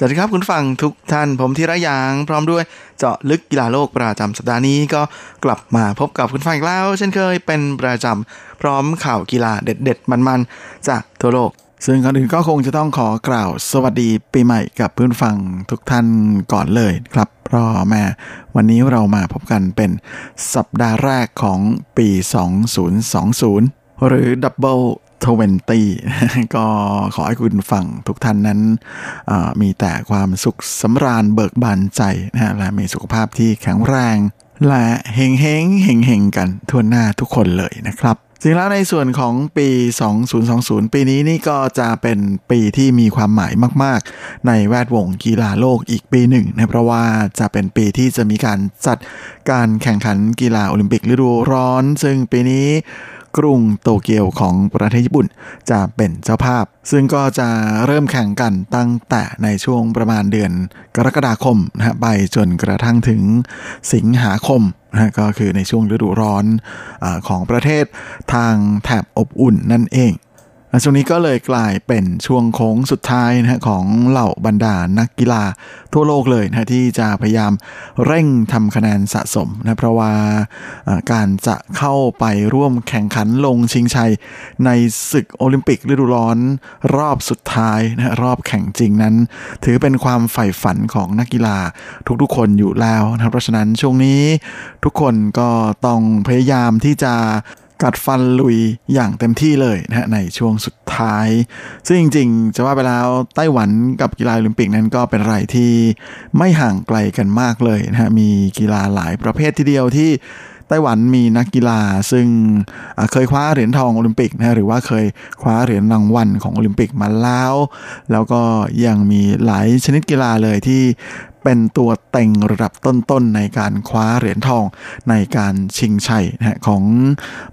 สวัสดีครับคุณฟังทุกท่านผมธีระยาง พร้อมด้วยเจาะลึกกีฬาโลกประจำสัปดาห์นี้ก็กลับมาพบกับคุณฟังอีกแล้ว เช่นเคยเป็นประจำพร้อมข่าวกีฬาเด็ด ๆ มันๆ จากทั่วโลก ซึ่งก่อนอื่นก็คงจะต้องขอกล่าวสวัสดีปีใหม่กับเพื่อนฟังทุกท่านก่อนเลยครับเพราะแม่วันนี้เรามาพบกันเป็นสัปดาห์แรกของปี 2020 หรือ Double ทเวนตี้ก็ขอให้คุณฟังทุกท่านนั้นมีแต่ความสุขสำราญเบิกบานใจนะฮะและมีสุขภาพที่แข็งแรง และเฮงเฮงเฮงเฮงกันทั่วหน้าทุกคนเลยนะครับสิ่งแล้วในส่วนของปี 2020 ปีนี้นี่ก็จะเป็นปีที่มีความหมายมาก ๆ ในแวดวงกีฬาโลกอีกปีหนึ่งนะเพราะว่าจะเป็นปีที่จะมีการจัดการแข่งขันกีฬาโอลิมปิกฤดูร้อน ซึ่งปีนี้ กรุงโตเกียวของประเทศญี่ปุ่น จะเป็นเจ้าภาพ ซึ่งก็จะเริ่มแข่งกันตั้งแต่ในช่วงประมาณเดือนกรกฎาคมนะฮะไปจนกระทั่งถึงสิงหาคมนะก็คือในช่วงฤดูร้อนอของประเทศทางแถบอบอุ่นนั่นเอง ช่วงนี้ก็เลยกลายเป็นช่วงโค้งสุดท้ายนะฮะของเหล่าบรรดานักกีฬาทั่วโลกเลยนะที่จะพยายามเร่งทำคะแนนสะสมนะเพราะว่าการจะเข้าไปร่วมแข่งขันลงชิงชัย ในศึกโอลิมปิกฤดูร้อนรอบสุดท้ายนะรอบแข่งจริงนั้น ถือเป็นความใฝ่ฝันของนักกีฬาทุกๆคนอยู่แล้วนะเพราะฉะนั้นช่วงนี้ทุกคนก็ต้องพยายามที่จะ กัดฟันลุยอย่างเต็มที่เลยนะฮะในช่วงสุดท้าย ซึ่งจริงๆ จะว่าไปแล้วไต้หวันกับกีฬาโอลิมปิกนั้นก็เป็นอะไรที่ไม่ห่างไกลกันมากเลยนะฮะมีกีฬาหลายประเภททีเดียวที่ไต้หวันมีนักกีฬาซึ่งเคยคว้าเหรียญทองโอลิมปิกนะหรือว่าเคยคว้าเหรียญรางวัลของโอลิมปิกมาแล้ว แล้วก็ยังมีหลายชนิดกีฬาเลยที่ เป็นตัวเต็งระดับต้นๆในการคว้าเหรียญทองในการชิงชัยนะของ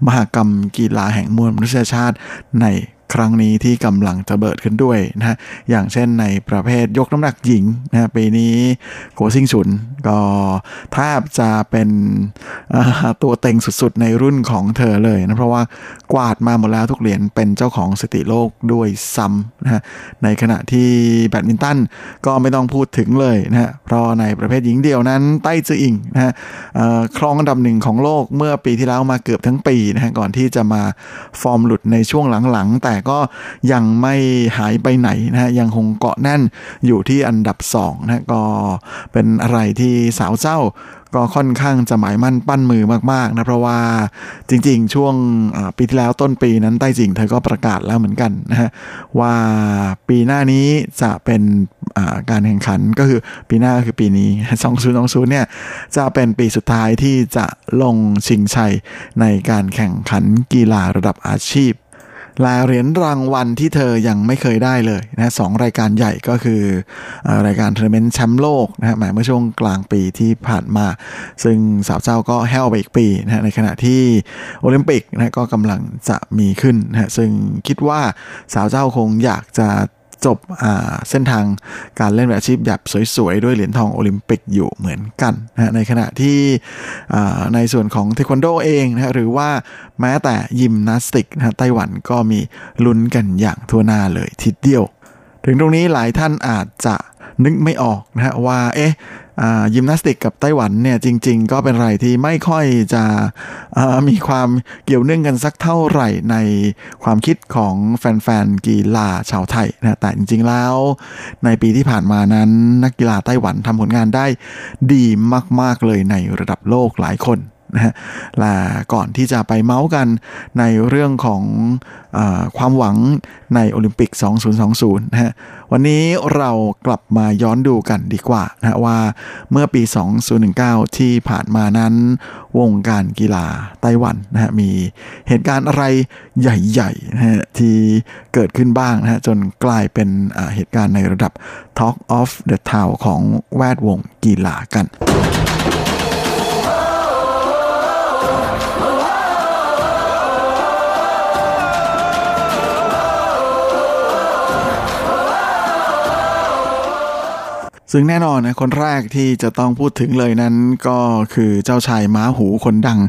มหกรรมกีฬาแห่งมวลมนุษยชาติในครั้งนี้ที่กำลังจะเบิดขึ้นด้วยนะฮะอย่างเช่นในประเภทยกน้ำหนักหญิงนะปีนี้โกซิงฉุน ก็แทบจะเป็นตัวเต็งสุดๆ ในรุ่นของเธอเลยนะเพราะว่ากวาดมาหมดแล้วทุกเหรียญเป็นเจ้าของสติโลกด้วยซ้ำนะฮะในขณะที่แบดมินตันก็ไม่ต้องพูดถึงเลยนะฮะเพราะในประเภทหญิงเดียวนั้นไต้จืออิงนะฮะครองอันดับหนึ่งของโลกเมื่อปีที่แล้วมาเกือบทั้งปีนะฮะก่อนที่จะมาฟอร์มหลุดในช่วงหลังๆ แต่ก็ยังไม่หายไปไหนนะฮะยังคงเกาะแน่นอยู่ที่อันดับ2นะก็เป็นอะไรที่สาวเจ้าก็ค่อนข้างจะหมายมั่นปั้นมือมากๆนะเพราะว่าจริงๆ ช่วงปีที่แล้วต้นปีนั้นใต้จริงเธอก็ประกาศแล้วเหมือนกันนะฮะว่าปีหน้านี้จะเป็นการแข่งขันก็คือปีหน้าคือปีนี้2020เนี่ยจะเป็นปีสุดท้ายที่จะลงชิงชัยในการแข่งขันกีฬาระดับอาชีพ ลาเหรียญรางวัลที่เธอยังไม่เคยได้เลยนะสองรายการใหญ่ก็คือรายการทัวร์นาเมนต์แชมป์โลกนะฮะหมายเมื่อช่วงกลางปีที่ผ่านมา ซึ่งสาวเจ้าก็แห้วไปอีกปีนะในขณะที่โอลิมปิกนะก็กำลังจะมีขึ้นนะซึ่งคิดว่าสาวเจ้าคงอยากจะ จบเส้นทางการเล่นแบบอาชีพแบบสวย ๆ ด้วยเหรียญทองโอลิมปิกอยู่เหมือนกันนะในขณะที่ในส่วนของเทควันโดเองนะหรือว่าแม้แต่ยิมนาสติกนะไต้หวันก็มีลุ้นกันอย่างทั่วหน้าเลยทีเดียว ถึงตรงนี้หลายท่านอาจจะนึกไม่ออกนะฮะว่าเอ๊ะ ยิมนาสติกกับไต้หวันเนี่ยจริง ๆ ก็เป็นอะไรที่ไม่ค่อยจะมีความเกี่ยวเนื่องกันสักเท่าไหร่ในความคิดของแฟนๆกีฬาชาวไทยนะแต่จริง ๆ แล้ว ในปีที่ผ่านมานั้นนักกีฬาไต้หวันทำผลงานได้ดีมาก ๆ เลยในระดับโลกหลายคน นะฮะและก่อนที่จะไปเมาส์กันในเรื่องของอความหวังในโอลิมปิก 2020 นะฮะวันนี้เรากลับมาย้อนดูกันดีกว่านะว่าเมื่อปี 2019 ที่ผ่านมานั้นวงการกีฬาไต้หวันนะฮะมีเหตุการณ์อะไรใหญ่ๆนะฮะที่เกิดขึ้นบ้างนะฮะจนกลายเป็นเหตุการณ์ในระดับ Talk of the Town ของแวดวงกีฬากัน ซึ่งแน่นอนนะคนแรกที่จะต้องพูดถึงเลยนั้นก็คือเจ้าชายม้าหูคนดัง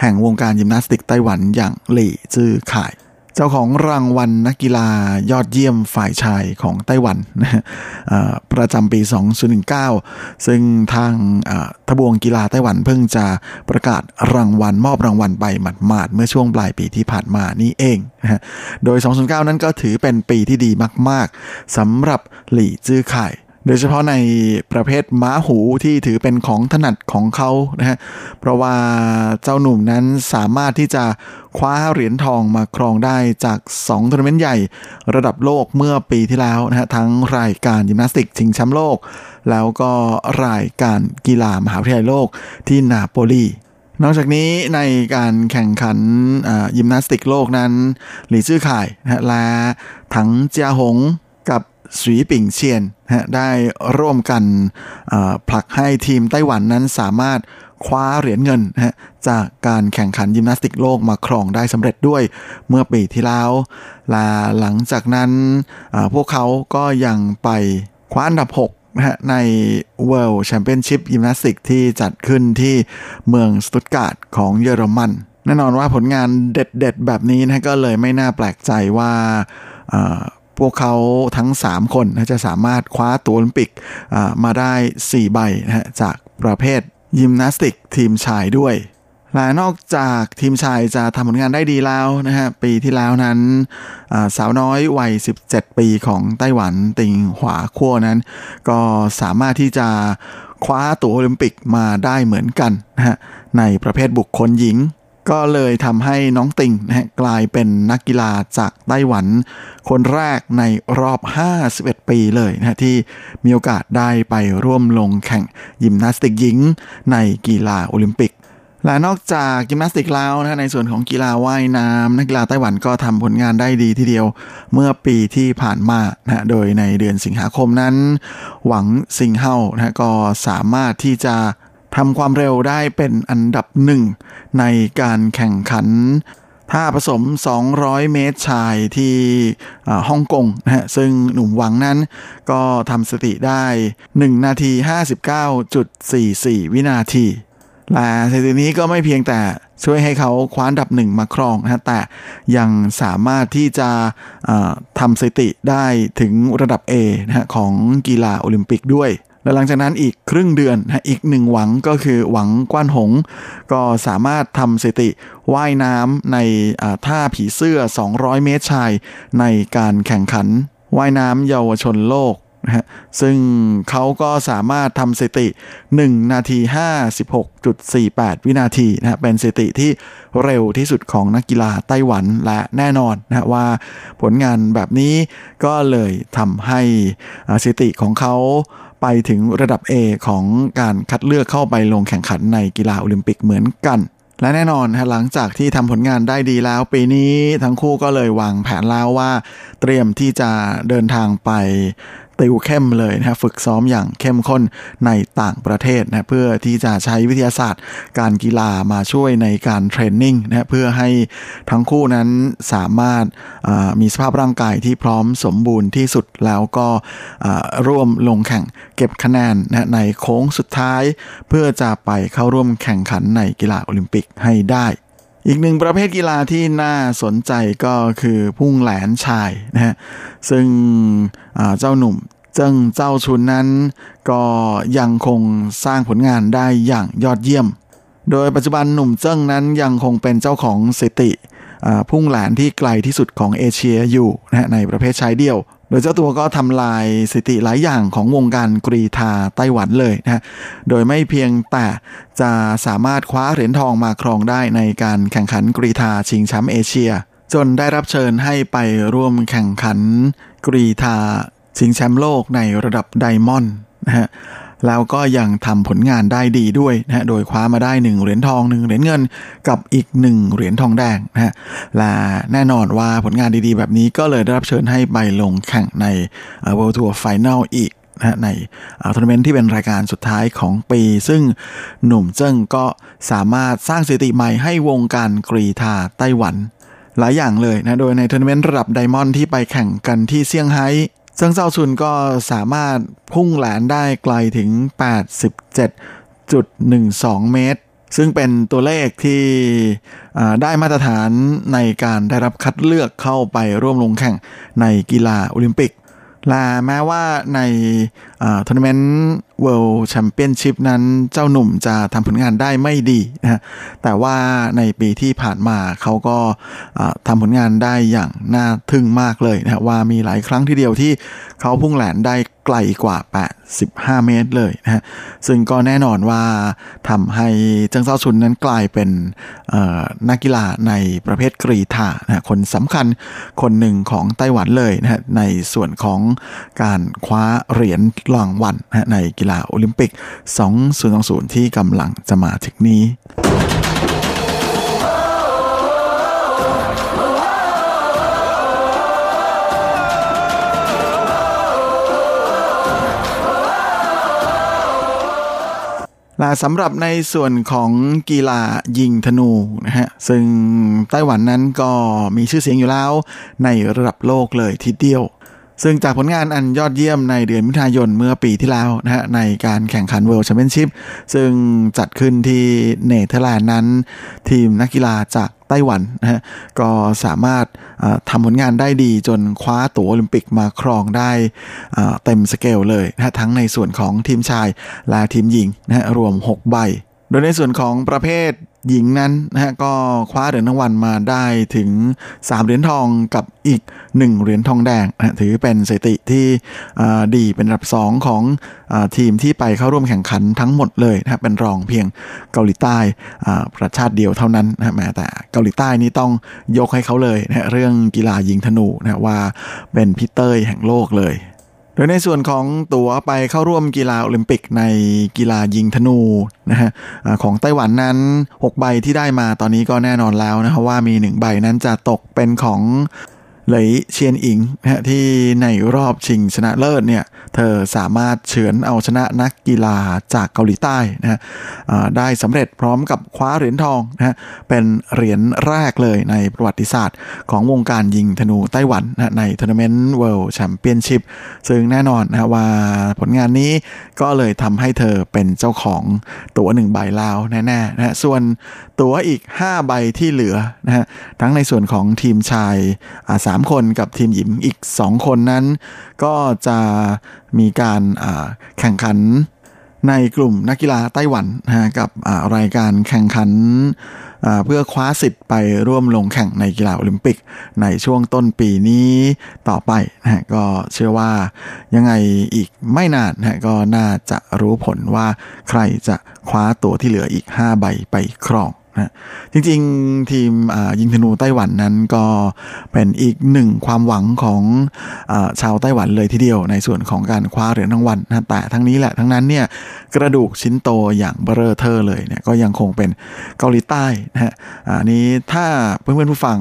แห่งวงการยิมนาสติกไต้หวันอย่างหลี่จื้อข่าย เจ้าของรางวัลนักกีฬายอดเยี่ยมฝ่ายชายของไต้หวันนะประจำปี 2019 ซึ่งทางทบวงกีฬาไต้หวันเพิ่งจะประกาศรางวัลมอบรางวัลไปหมาดๆเมื่อช่วงปลายปีที่ผ่านมานี่เองนะโดย 2019 นั้นก็ถือเป็นปีที่ดีมาก ๆสำหรับหลี่จื้อข่าย โดยเฉพาะในประเภทม้าหูที่ถือเป็นของถนัดของเขานะฮะ เพราะว่าเจ้าหนุ่มนั้นสามารถที่จะคว้าเหรียญทองมาครองได้จาก2ทัวร์นาเมนต์ใหญ่ระดับโลกเมื่อปีที่แล้วนะฮะ ทั้งรายการยิมนาสติกชิงแชมป์โลก แล้วก็รายการกีฬามหาวิทยาลัยโลกที่นาโปลีนอกจากนี้ในการแข่งขันยิมนาสติกโลกนั้น หลี่ซื่อข่ายนะและถังเจียหง สีปิ่งเชียนได้ร่วมกันผลักให้ทีมไต้หวันนั้นสามารถคว้าเหรียญเงินจากการแข่งขันยิมนาสติกโลกมาครองได้สำเร็จด้วยเมื่อปีที่แล้วละหลังจากนั้นพวกเขาก็ยังไปคว้าอันดับ 6นะฮะใน World Championship Gymnastics ที่จัดขึ้นที่เมืองสตุตการ์ดของเยอรมัน แน่นอนว่าผลงานเด็ดๆ แบบนี้นะก็เลยไม่น่าแปลกใจว่า พวกเขาทั้ง 3 คนจะสามารถคว้าตัวโอลิมปิกมาได้ 4 ใบนะจากประเภทยิมนาสติกทีมชายด้วยและนอกจากทีมชายจะทำผลงานได้ดีแล้วนะฮะปีที่แล้วนั้นสาวน้อยวัย 17 ปีของไต้หวันติงหวาขั้วนั้น ก็สามารถที่จะคว้าตัวโอลิมปิกมาได้เหมือนกันนะฮะในประเภทบุคคลหญิง ก็เลยทำให้น้องติงนะฮะกลายเป็นนักกีฬาจากไต้หวัน คนแรกในรอบ 51 ปีเลยนะที่มีโอกาสได้ไปร่วมลงแข่งยิมนาสติกหญิงในกีฬาโอลิมปิกและนอกจากยิมนาสติกแล้วนะในส่วนของกีฬาว่ายน้ำนักกีฬาไต้หวันก็ทำผลงานได้ดีทีเดียวเมื่อปีที่ผ่านมานะโดยในเดือนสิงหาคมนั้น หวังซิงเฮานะก็สามารถที่จะ ทำความเร็วได้เป็นอันดับหนึ่งในการแข่งขันท่าผสม 200 เมตรชายที่ฮ่องกงนะฮะซึ่งหนุ่มหวังนั้นก็ทำสติได้ 1 นาที 59.44 วินาทีและสถิตินี้ก็ไม่เพียงแต่ช่วยให้เขาคว้านดับหนึ่งมาครองนะแต่ยังสามารถที่จะทำสถิติได้ถึงระดับ A นะฮะของกีฬาโอลิมปิกด้วย และหลังจากนั้นอีกครึ่งเดือนอีกหนึ่งหวังก็คือหวังกว้านหง ก็สามารถทำสถิติว่ายน้ำในท่าผีเสื้อ 200 เมตรชาย ในการแข่งขันว่ายน้ำเยาวชนโลกนะฮะซึ่งเขาก็สามารถทำสถิติ 1 นาที 56.48 วินาทีนะฮะเป็นสถิติที่เร็วที่สุดของนักกีฬาไต้หวันและแน่นอนนะฮะว่าผลงานแบบนี้ก็เลยทำให้สถิติของเขา ไปถึงระดับ A ของการคัดเลือกเข้าไปลงแข่งขันในกีฬาโอลิมปิกเหมือนกัน และแน่นอนฮะหลังจากที่ทำผลงานได้ดีแล้ว ปีนี้ทั้งคู่ก็เลยวางแผนแล้วว่า เตรียมที่จะเดินทางไป ติวเข้มเลยนะฝึกซ้อมอย่างเข้มข้นในต่างประเทศนะเพื่อที่จะใช้วิทยาศาสตร์ การกีฬามาช่วยในการเทรนนิ่งนะเพื่อให้ทั้งคู่นั้นสามารถมีสภาพร่างกายที่พร้อมสมบูรณ์ที่สุดแล้วก็ร่วมลงแข่งเก็บคะแนนนะในโค้งสุดท้าย เพื่อจะไปเข้าร่วมแข่งขันในกีฬาโอลิมปิกให้ได้ อีกหนึ่งประเภทกีฬาที่น่าสนใจก็คือพุ่งแหลนชายนะฮะซึ่งเจ้าหนุ่มเจิ้งเจ้าชุนนั้น ก็ยังคงสร้างผลงานได้อย่างยอดเยี่ยม โดยปัจจุบันหนุ่มเจิ้งนั้นยังคงเป็นเจ้าของสติ พุ่งแหลนที่ไกลที่สุดของเอเชียอยู่นะในประเภทชายเดี่ยว โดยเจ้าตัวก็ทำลายสถิติหลายอย่างของวงการกรีธาไต้หวันเลยนะโดยไม่เพียงแต่จะสามารถคว้าเหรียญทองมาครองได้ในการแข่งขันกรีธาชิงแชมป์เอเชีย จนได้รับเชิญให้ไปร่วมแข่งขันกรีธาชิงแชมป์โลกในระดับไดมอนด์นะฮะ แล้วก็ยังทำผลงานได้ดีด้วยนะโดยคว้ามาได้ 1 เหรียญทอง 1 เหรียญเงินกับอีก 1 เหรียญทองแดงนะฮะและแน่นอนว่าผลงานดีๆ แบบนี้ก็เลยได้รับเชิญให้ไปลงแข่งใน World Tour Final อีกนะในทัวร์นาเมนต์ที่เป็นรายการสุดท้ายของปี ซึ่งหนุ่มเจิ้งก็สามารถสร้างสถิติใหม่ให้วงการกรีฑาไต้หวันหลายอย่างเลยนะ โดยในทัวร์นาเมนต์ระดับ Diamond ที่ไปแข่งกันที่เซี่ยงไฮ้ ซึ่งเซาซุนก็สามารถพุ่งแหลนได้ไกลถึง 87.12 เมตร ซึ่งเป็นตัวเลขที่ได้มาตรฐานในการได้รับคัดเลือกเข้าไปร่วมลงแข่งในกีฬาโอลิมปิกและแม้ว่าในทัวร์นาเมนต์ World Championship นั้นเจ้าหนุ่มจะทำผลงานได้ไม่ดีนะแต่ว่าในปีที่ผ่านมาเขาก็ทำผลงานได้อย่างน่าทึ่งมากเลยนะว่ามีหลายครั้งที่เดียวที่เขาพุ่งแหลนได้ไกลกว่า 85 เมตรเลยนะฮะ ซึ่งก็แน่นอนว่าทำให้เจิงเซาชุนนั้นกลายเป็นนักกีฬาในประเภทกรีธานะคนสำคัญคนหนึ่งของไต้หวันเลยนะฮะ ในส่วนของการคว้าเหรียญรางวัลนะในกีฬาโอลิมปิก 2020 ที่กำลังจะมาถึงนี้ และสำหรับในส่วนของกีฬายิงธนูนะฮะซึ่งไต้หวันนั้นก็มีชื่อเสียงอยู่แล้วในระดับโลกเลยทีเดียว ซึ่งจากผลงานอันยอดเยี่ยมในเดือนมิถุนายนเมื่อปีที่แล้วนะฮะในการแข่งขัน World Championship ซึ่งจัดขึ้นที่เนเธอร์แลนด์นั้น ทีมนักกีฬาจากไต้หวันนะฮะก็สามารถทำผลงานได้ดีจนคว้าตั๋วโอลิมปิกมาครองได้เต็มสเกลเลยนะทั้งในส่วนของทีมชายและทีมหญิงนะฮะรวม 6 ใบ โดยในส่วนของประเภท หญิงนั้นนะฮะก็คว้าเหรียญรางวัลมาได้ถึง 3 เหรียญทองกับอีก 1 เหรียญทองแดงนะถือเป็นสถิติที่ดีเป็นอันดับ 2 ของอทีมที่ไปเข้าร่วมแข่งขันทั้งหมดเลยนะเป็นรองเพียงเกาหลีใต้ประชาติเดียวเท่านั้นนะแม้แต่เกาหลีใต้นี่ต้องยกให้เขาเลยนะเรื่องกีฬายิงธนูนะว่าเป็นพิเตอร์แห่งโลกเลย โดยในส่วนของตั๋วไปเข้าร่วมกีฬาโอลิมปิกในกีฬายิงธนูนะฮะของไต้หวันนั้น 6 ใบที่ได้มาตอนนี้ก็แน่นอนแล้วนะครับว่ามี 1 ใบนั้นจะตกเป็นของ เลยเชียนอิงนะที่ในรอบชิงชนะเลิศเนี่ยเธอสามารถเฉือนเอาชนะนักกีฬาจากเกาหลีใต้นะฮะได้สำเร็จพร้อมกับคว้าเหรียญทองนะฮะเป็นเหรียญแรกเลยในประวัติศาสตร์ ของวงการยิงธนูไต้หวันนะในทัวร์นาเมนต์ World Championship ซึ่งแน่นอนนะว่าผลงานนี้ก็เลยทำให้เธอเป็นเจ้าของตั๋วหนึ่งใบแล้วแน่ๆนะฮะส่วนตั๋วอีก 5 ใบที่เหลือนะฮะทั้งในส่วนของทีมชายสามคนกับทีมหญิงอีก 2 คนนั้น ก็จะมีการแข่งขันในกลุ่มนักกีฬาไต้หวันนะกับรายการแข่งขันเพื่อคว้าสิทธิ์ไปร่วมลงแข่งในกีฬาโอลิมปิก ในช่วงต้นปีนี้ต่อไปนะก็เชื่อว่ายังไงอีกไม่นานนะก็น่าจะรู้ผลว่าใครจะคว้าตัวที่เหลืออีก 5 ใบไปครอง นะจริงๆ ทีมยิงธนูไต้หวันนั้นก็เป็นอีกหนึ่งความหวังของอชาวไต้หวันเลยทีเดียว ในส่วนของการคว้าเหรียญรางวัลนะแต่ทั้งนี้แหละทั้งนั้นเนี่ยกระดูกชิ้นโตอย่างเบอร์เทอร์เลยเนี่ยก็ยังคงเป็นเกาหลีใต้นะฮะอันนี้ถ้าเพื่อนๆผู้ฟัง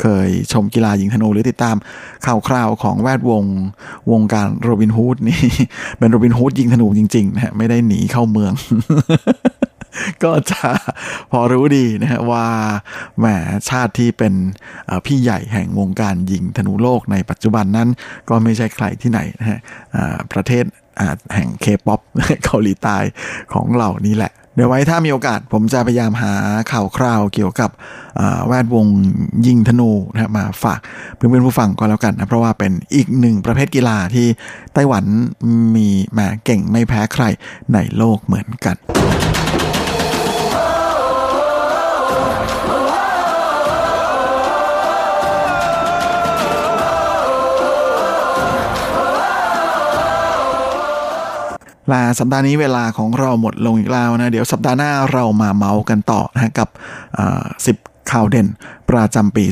เคยชมกีฬายิงธนูหรือติดตามข่าวคราวของแวดวงวงการโรบินฮูดนี่เป็นโรบินฮูดยิงธนูจริงๆนะฮะไม่ได้หนีเข้าเมือง ก็จะพอรู้ดีนะฮะว่าแหมชาติที่เป็นพี่ใหญ่แห่งวงการยิงธนูโลกในปัจจุบันนั้น ก็ไม่ใช่ใครที่ไหนนะฮะประเทศแห่งเคป๊อปเกาหลีใต้ของเรานี่แหละเดี๋ยวไว้ถ้ามีโอกาสผมจะพยายามหาข่าวคราวเกี่ยวกับแวดวงยิงธนูนะมาฝากเพื่อนๆผู้ฟังก็แล้วกันนะเพราะว่าเป็นอีกหนึ่งประเภทกีฬาที่ไต้หวันมีแหมเก่งไม่แพ้ใครในโลกเหมือนกัน ลาสัปดาห์นี้เวลาของเราหมดลงอีกแล้วนะ เดี๋ยวสัปดาห์หน้าเรามาเมาส์กันต่อนะกับสิบข่าวเด่นประจำปี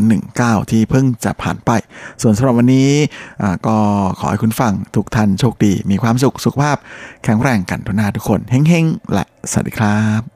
2019 ที่เพิ่งจะผ่านไป ส่วนสำหรับวันนี้ก็ขอให้คุณฟังทุกท่านโชคดี มีความสุขสุขภาพ แข็งแรงกันทุกนาทุกคน เฮ้งๆ และสวัสดีครับ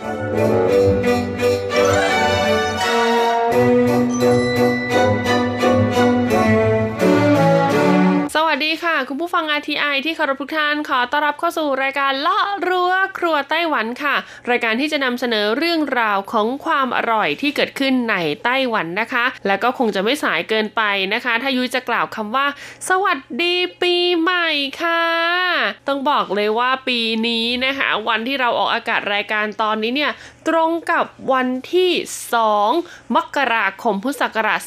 RTI ที่เคารพทุกท่านขอต้อนรับเข้าสู่รายการเลาะรั้วครัวไต้หวันค่ะ รายการที่จะนำเสนอเรื่องราวของความอร่อยที่เกิดขึ้นในไต้หวันนะคะ และก็คงจะไม่สายเกินไปนะคะ ถ้ายุ้ยจะกล่าวคำว่า สวัสดีปีใหม่ค่ะ ต้องบอกเลยว่าปีนี้นะคะ วันที่เราออกอากาศรายการตอนนี้เนี่ยตรงกับวันที่ 2 มกราคมพุทธศักราช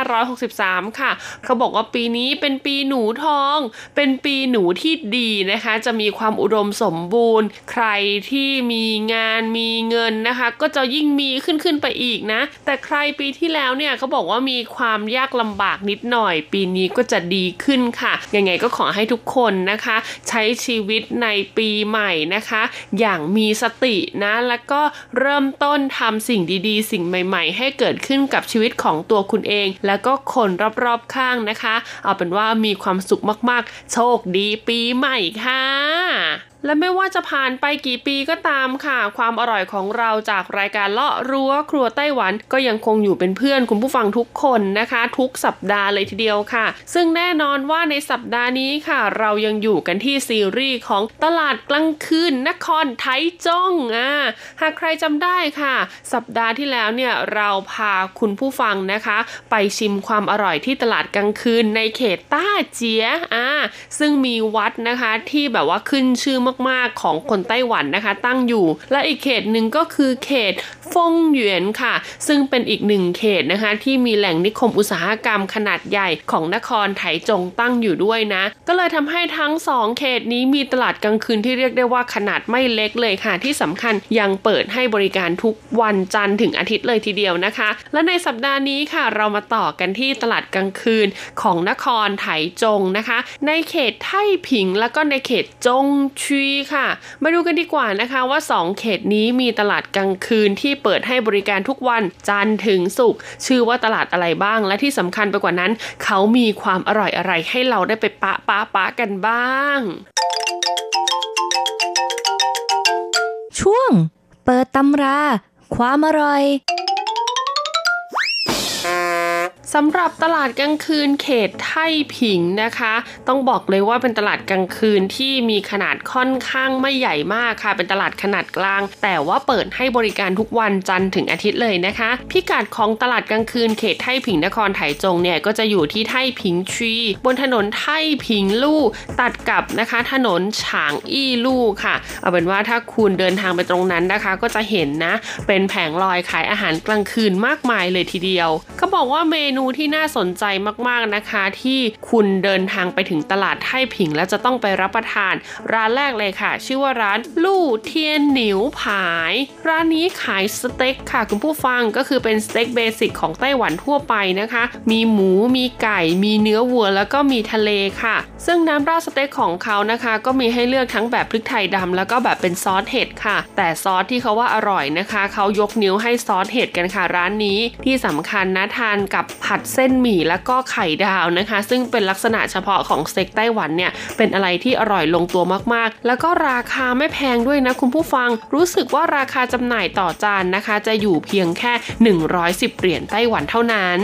2563 ค่ะ เขาบอกว่าปีนี้เป็นปีหนูทอง เป็นปีหนูที่ดีนะคะ จะมีความอุดมสมบูรณ์ ใครที่มีงานมีเงินนะคะ ก็จะยิ่งมีขึ้นขึ้นไปอีกนะ แต่ใครปีที่แล้วเนี่ยเขาบอกว่ามีความยากลำบากนิดหน่อย ปีนี้ก็จะดีขึ้นค่ะยังไงก็ขอให้ทุกคนนะคะ ใช้ชีวิตในปีใหม่นะคะ อย่างมีสตินะแล้วก็เริ่มต้นทำสิ่งดีๆ สิ่งใหม่ๆ ให้เกิดขึ้นกับชีวิตของตัวคุณเอง แล้วก็คนรอบๆข้างนะคะ เอาเป็นว่ามีความสุขมากๆ โชคดีปีใหม่ค่ะ และไม่ว่าจะผ่านไปกี่ปีก็ตามค่ะ ความอร่อยของเราจากรายการเลาะรั้วครัวไต้หวัน ก็ยังคงอยู่เป็นเพื่อนคุณผู้ฟังทุกคนนะคะ ทุกสัปดาห์เลยทีเดียวค่ะ ซึ่งแน่นอนว่าในสัปดาห์นี้ค่ะ เรายังอยู่กันที่ซีรีส์ของตลาดกลางคืนนครไทจ้องอ่าหากใครจำได้ค่ะ สัปดาห์ที่แล้วเนี่ยเราพาคุณผู้ฟังนะคะ ไปชิมความอร่อยที่ตลาดกลางคืนในเขตต้าเจียอ่าซึ่งมีวัดนะคะที่แบบว่าขึ้นชื่อมากๆของคนไต้หวันนะคะ ตั้งอยู่ และอีกเขตหนึ่งก็คือเขตฟงหยวนค่ะ ซึ่งเป็นอีกหนึ่งเขตนะคะ ที่มีแหล่งนิคมอุตสาหกรรมขนาดใหญ่ของนครไถจงตั้งอยู่ด้วยนะ ก็เลยทำให้ทั้งสองเขตนี้มีตลาดกลางคืนที่เรียกได้ว่าขนาดไม่เล็กเลยค่ะ ที่สำคัญยังเปิดให้บริการทุกวันจันทร์ถึงอาทิตย์เลยทีเดียวนะคะ และในสัปดาห์นี้ค่ะ เรามาต่อกันที่ตลาดกลางคืนของนครไถจงนะคะ ในเขตไท่ผิงแล้วก็ในเขตจงชีค่ะ มาดูกันดีกว่านะคะว่า 2 เขตนี้มีตลาดกลางคืนที่เปิดให้บริการทุกวันจันทร์ถึงศุกร์ชื่อว่าตลาดอะไรบ้าง และที่สำคัญไปกว่านั้น เขามีความอร่อยอะไรให้เราได้ไปปะปะปะกันบ้าง ช่วง เปิดตำรา ความอร่อย สำหรับตลาดกลางคืนเขตไท่ผิงนะคะ ต้องบอกเลยว่าเป็นตลาดกลางคืนที่มีขนาดค่อนข้างไม่ใหญ่มากค่ะ เป็นตลาดขนาดกลาง แต่ว่าเปิดให้บริการทุกวันจันทร์ถึงอาทิตย์เลยนะคะ พิกัดของตลาดกลางคืนเขตไท่ผิงนครไถจงเนี่ยก็จะอยู่ที่ไท่ผิงชีบนถนนไท่ผิงลู่ตัดกับนะคะ ถนนฉางอี้ลู่ค่ะ เอาเป็นว่าถ้าคุณเดินทางไปตรงนั้นนะคะ ก็จะเห็นนะเป็นแผงลอยขายอาหารกลางคืนมากมายเลยทีเดียวเขาบอกว่าเมนูนูที่น่าสนใจมากๆนะคะ ที่คุณเดินทางไปถึงตลาดไท่ผิง แล้วจะต้องไปรับประทาน ร้านแรกเลยค่ะ ชื่อว่าร้านลู่เทียนหนิวผาย ร้านนี้ขายสเต็กค่ะคุณผู้ฟังก็คือเป็นสเต็กเบสิกของไต้หวันทั่วไปนะคะ มีหมูมีไก่ มีเนื้อวัวแล้วก็มีทะเลค่ะ ซึ่งน้ำราดสเต็กของเขานะคะ ก็มีให้เลือกทั้งแบบพริกไทยดำแล้วก็แบบเป็นซอสเห็ดค่ะ แต่ซอสที่เขาว่าอร่อยนะคะ เขายกนิ้วให้ซอสเห็ดกันค่ะร้านนี้ที่สำคัญนะทานกับผัดเส้นหมี่แล้วก็ไข่ดาวนะคะ ซึ่งเป็นลักษณะเฉพาะของสเต็กไต้หวันเนี่ยเป็นอะไรที่อร่อยลงตัวมากๆ แล้วก็ราคาไม่แพงด้วยนะคุณผู้ฟัง รู้สึกว่าราคาจำหน่ายต่อจานนะคะ จะอยู่เพียงแค่ 110 เหรียญไต้หวันเท่านั้น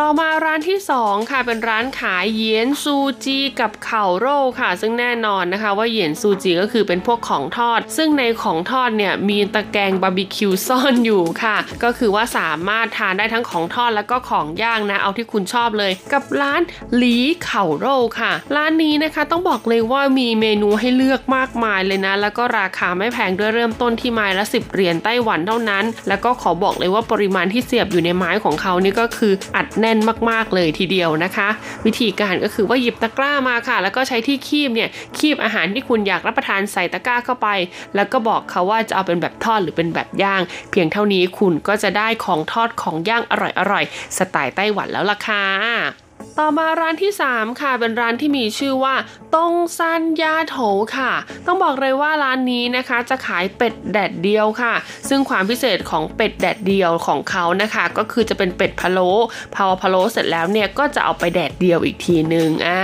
ต่อมาร้านที่ 2 ค่ะเป็นร้านขายเยียนซูจีกับเข่าโร่ค่ะ ซึ่งแน่นอนนะคะ ว่าเยียนซูจีก็คือเป็นพวกของทอด ซึ่งในของทอดเนี่ยมีตะแกรงบาร์บีคิวซ่อนอยู่ค่ะ ก็คือว่าสามารถทานได้ทั้งของทอดแล้วก็ของย่างนะเอาที่คุณชอบเลย กับร้านหลีเข่าโร่ค่ะ ร้านนี้นะคะต้องบอกเลยว่ามีเมนูให้เลือกมากมายเลยนะ แล้วก็ราคาไม่แพงด้วยเริ่มต้นที่ไม้ละ 10เหรียญไต้หวันเท่านั้น แล้วก็ขอบอกเลยว่าปริมาณที่เสียบอยู่ในไม้ของเขานี่ก็คืออัดแแน่นมากๆเลยทีเดียวนะคะ วิธีการก็คือว่าหยิบตะกร้ามาค่ะ แล้วก็ใช้ที่คีบเนี่ยคีบอาหารที่คุณอยากรับประทานใส่ตะกร้าเข้าไป แล้วก็บอกเขาว่าจะเอาเป็นแบบทอดหรือเป็นแบบย่าง เพียงเท่านี้คุณก็จะได้ของทอดของย่างอร่อยๆสไตล์ไต้หวันแล้วล่ะค่ะ ต่อมาร้านที่ 3 ค่ะ เป็นร้านที่มีชื่อว่าตงซันยาโถค่ะ ต้องบอกเลยว่าร้านนี้นะคะจะขายเป็ดแดดเดียวค่ะ ซึ่งความพิเศษของเป็ดแดดเดียวของเขานะคะ ก็คือจะเป็นเป็ดพะโล้พอพะโล้เสร็จแล้วเนี่ยก็จะเอาไปแดดเดียวอีกทีหนึ่งอ่า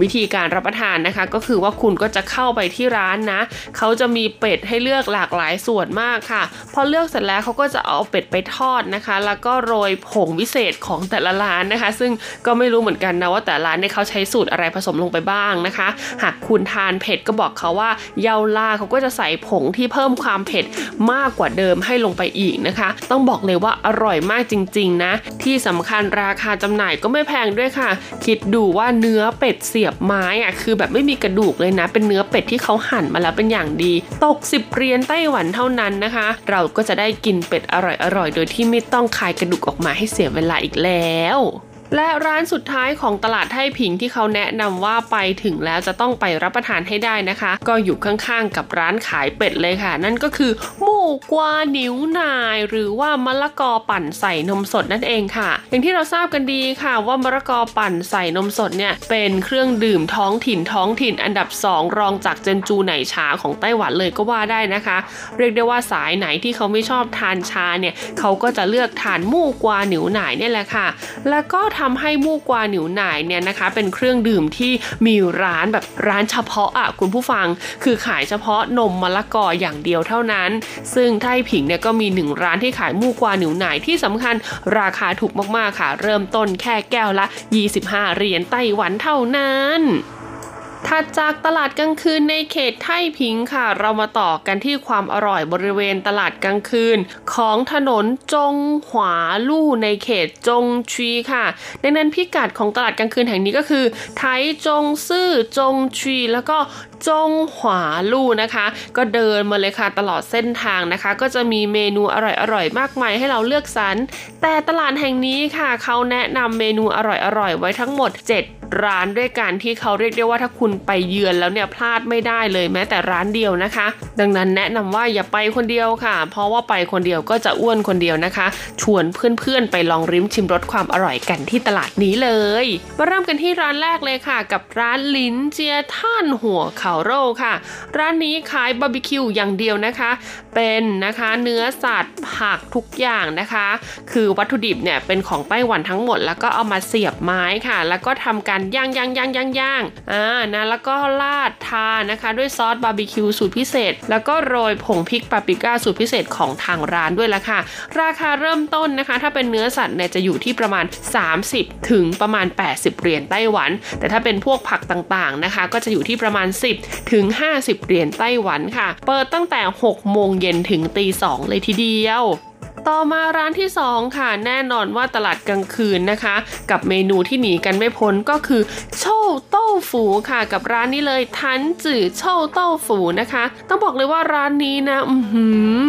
วิธีการรับประทานนะคะ ก็คือว่าคุณก็จะเข้าไปที่ร้านนะเขาจะมีเป็ดให้เลือกหลากหลายส่วนมากค่ะ พอเลือกเสร็จแล้วเขาก็จะเอาเป็ดไปทอดนะคะ แล้วก็โรยผงวิเศษของแต่ละร้านนะคะ ซึ่งก็ไม่รู้เหมือนกันนะว่าแต่ร้านเนี่ยเขาใช้สูตรอะไรผสมลงไปบ้างนะคะ หากคุณทานเผ็ดก็บอกเขาว่าเยาล่าเขาก็จะใส่ผงที่เพิ่มความเผ็ดมากกว่าเดิมให้ลงไปอีกนะคะ ต้องบอกเลยว่าอร่อยมากจริง ๆ นะ ที่สำคัญราคาจำหน่ายก็ไม่แพงด้วยค่ะ คิดดูว่าเนื้อเป็ดเสียบไม้อะคือแบบไม่มีกระดูกเลยนะ เป็นเนื้อเป็ดที่เขาหั่นมาแล้วเป็นอย่างดี ตก10เหรียญไต้หวันเท่านั้นนะคะ เราก็จะได้กินเป็ดอร่อยๆโดยที่ไม่ต้องคายกระดูกออกมาให้เสียเวลาอีกแล้ว และร้านสุดท้ายของตลาดไทผิงที่เขาแนะนำว่าไปถึงแล้วจะต้องไปรับประทานให้ได้นะคะ ก็อยู่ข้างๆกับร้านขายเป็ดเลยค่ะ นั่นก็คือหมูกวานิ้วนาย หรือว่ามะละกอปั่นใส่นมสดนั่นเองค่ะ อย่างที่เราทราบกันดีค่ะว่ามะละกอปั่นใส่นมสดเนี่ยเป็นเครื่องดื่มท้องถิ่นท้องถิ่นอันดับ 2 รองจากเจนจูไหนชาของไต้หวันเลยก็ว่าได้นะคะ เรียกได้ว่าสายไหนที่เขาไม่ชอบทานชาเนี่ยเขาก็จะเลือกทานหมูกวานิ้วนายเนี่ยแหละค่ะ แล้วก็ทำให้มูกวาหนิวหน่ายเนี่ยนะคะ เป็นเครื่องดื่มที่มีร้านแบบร้านเฉพาะอะคุณผู้ฟัง คือขายเฉพาะนมมะละกออย่างเดียวเท่านั้น ซึ่งไทผิงเนี่ยก็มีหนึ่งร้านที่ขายมูกวาหนิวหน่ายที่สำคัญราคาถูกมากๆค่ะ เริ่มต้นแค่แก้วละ 25 เหรียญไต้หวันเท่านั้น ถัดจากตลาดกลางคืนในเขตไท่พิงค่ะ เรามาต่อกันที่ความอร่อยบริเวณตลาดกลางคืน ของถนนจงหวาลู่ในเขตจงชีค่ะ ในนั้นพิกัดของตลาดกลางคืนแห่งนี้ก็คือ ไทจงซื่อจงชีแล้วก็จงหวาลู่นะคะ ก็เดินมาเลยค่ะตลอดเส้นทางนะคะ ก็จะมีเมนูอร่อยๆมากมายให้เราเลือกสรรแต่ตลาดแห่งนี้ค่ะ เขาแนะนำเมนูอร่อยๆไว้ทั้งหมด 7ร้านด้วยกันที่เขาเรียกได้ว่าถ้าคุณไปเยือนแล้วเนี่ยพลาดไม่ได้เลยแม้แต่ร้านเดียวนะคะ ดังนั้นแนะนำว่าอย่าไปคนเดียวค่ะ เพราะว่าไปคนเดียวก็จะอ้วนคนเดียวนะคะ ชวนเเพื่อนๆไปลองลิ้มชิมรสความอร่อยกันที่ตลาดนี้เลย มาเริ่มกันที่ร้านแรกเลยค่ะ กับร้าน林家炭火烤肉ค่ะ ร้านนี้ขายบาร์บีคิวอย่างเดียวนะคะ เป็นนะคะเนื้อสัตว์ผักทุกอย่างนะคะ คือวัตถุดิบเนี่ยเป็นของไต้หวันทั้งหมด แล้วก็เอามาเสียบไม้ค่ะ แล้วก็ทำการย่างย่างย่างย่างย่างอ่านะแล้วก็ราดทานะคะ ด้วยซอสบาร์บีคิวสูตรพิเศษ แล้วก็โรยผงพริกปาปริก้าสูตรพิเศษของทางร้านด้วยละค่ะ ราคาเริ่มต้นนะคะ ถ้าเป็นเนื้อสัตว์เนี่ยจะอยู่ที่ประมาณ 30 ถึงประมาณ 80 เหรียญไต้หวัน แต่ถ้าเป็นพวกผักต่างๆนะคะ ก็จะอยู่ที่ประมาณ 10ถึง 50 เหรียญไต้หวันค่ะ เปิดตั้งแต่ 6 โมงเย็นถึงตี 2 เลยทีเดียว ต่อมาร้านที่ 2 ค่ะ แน่นอนว่าตลาดกลางคืนนะคะ กับเมนูที่หนีกันไม่พ้นก็คือโชวเต้าฝูค่ะ กับร้านนี้เลยทันจื่อโชวเต้าฝูนะคะ ต้องบอกเลยว่าร้านนี้นะอืม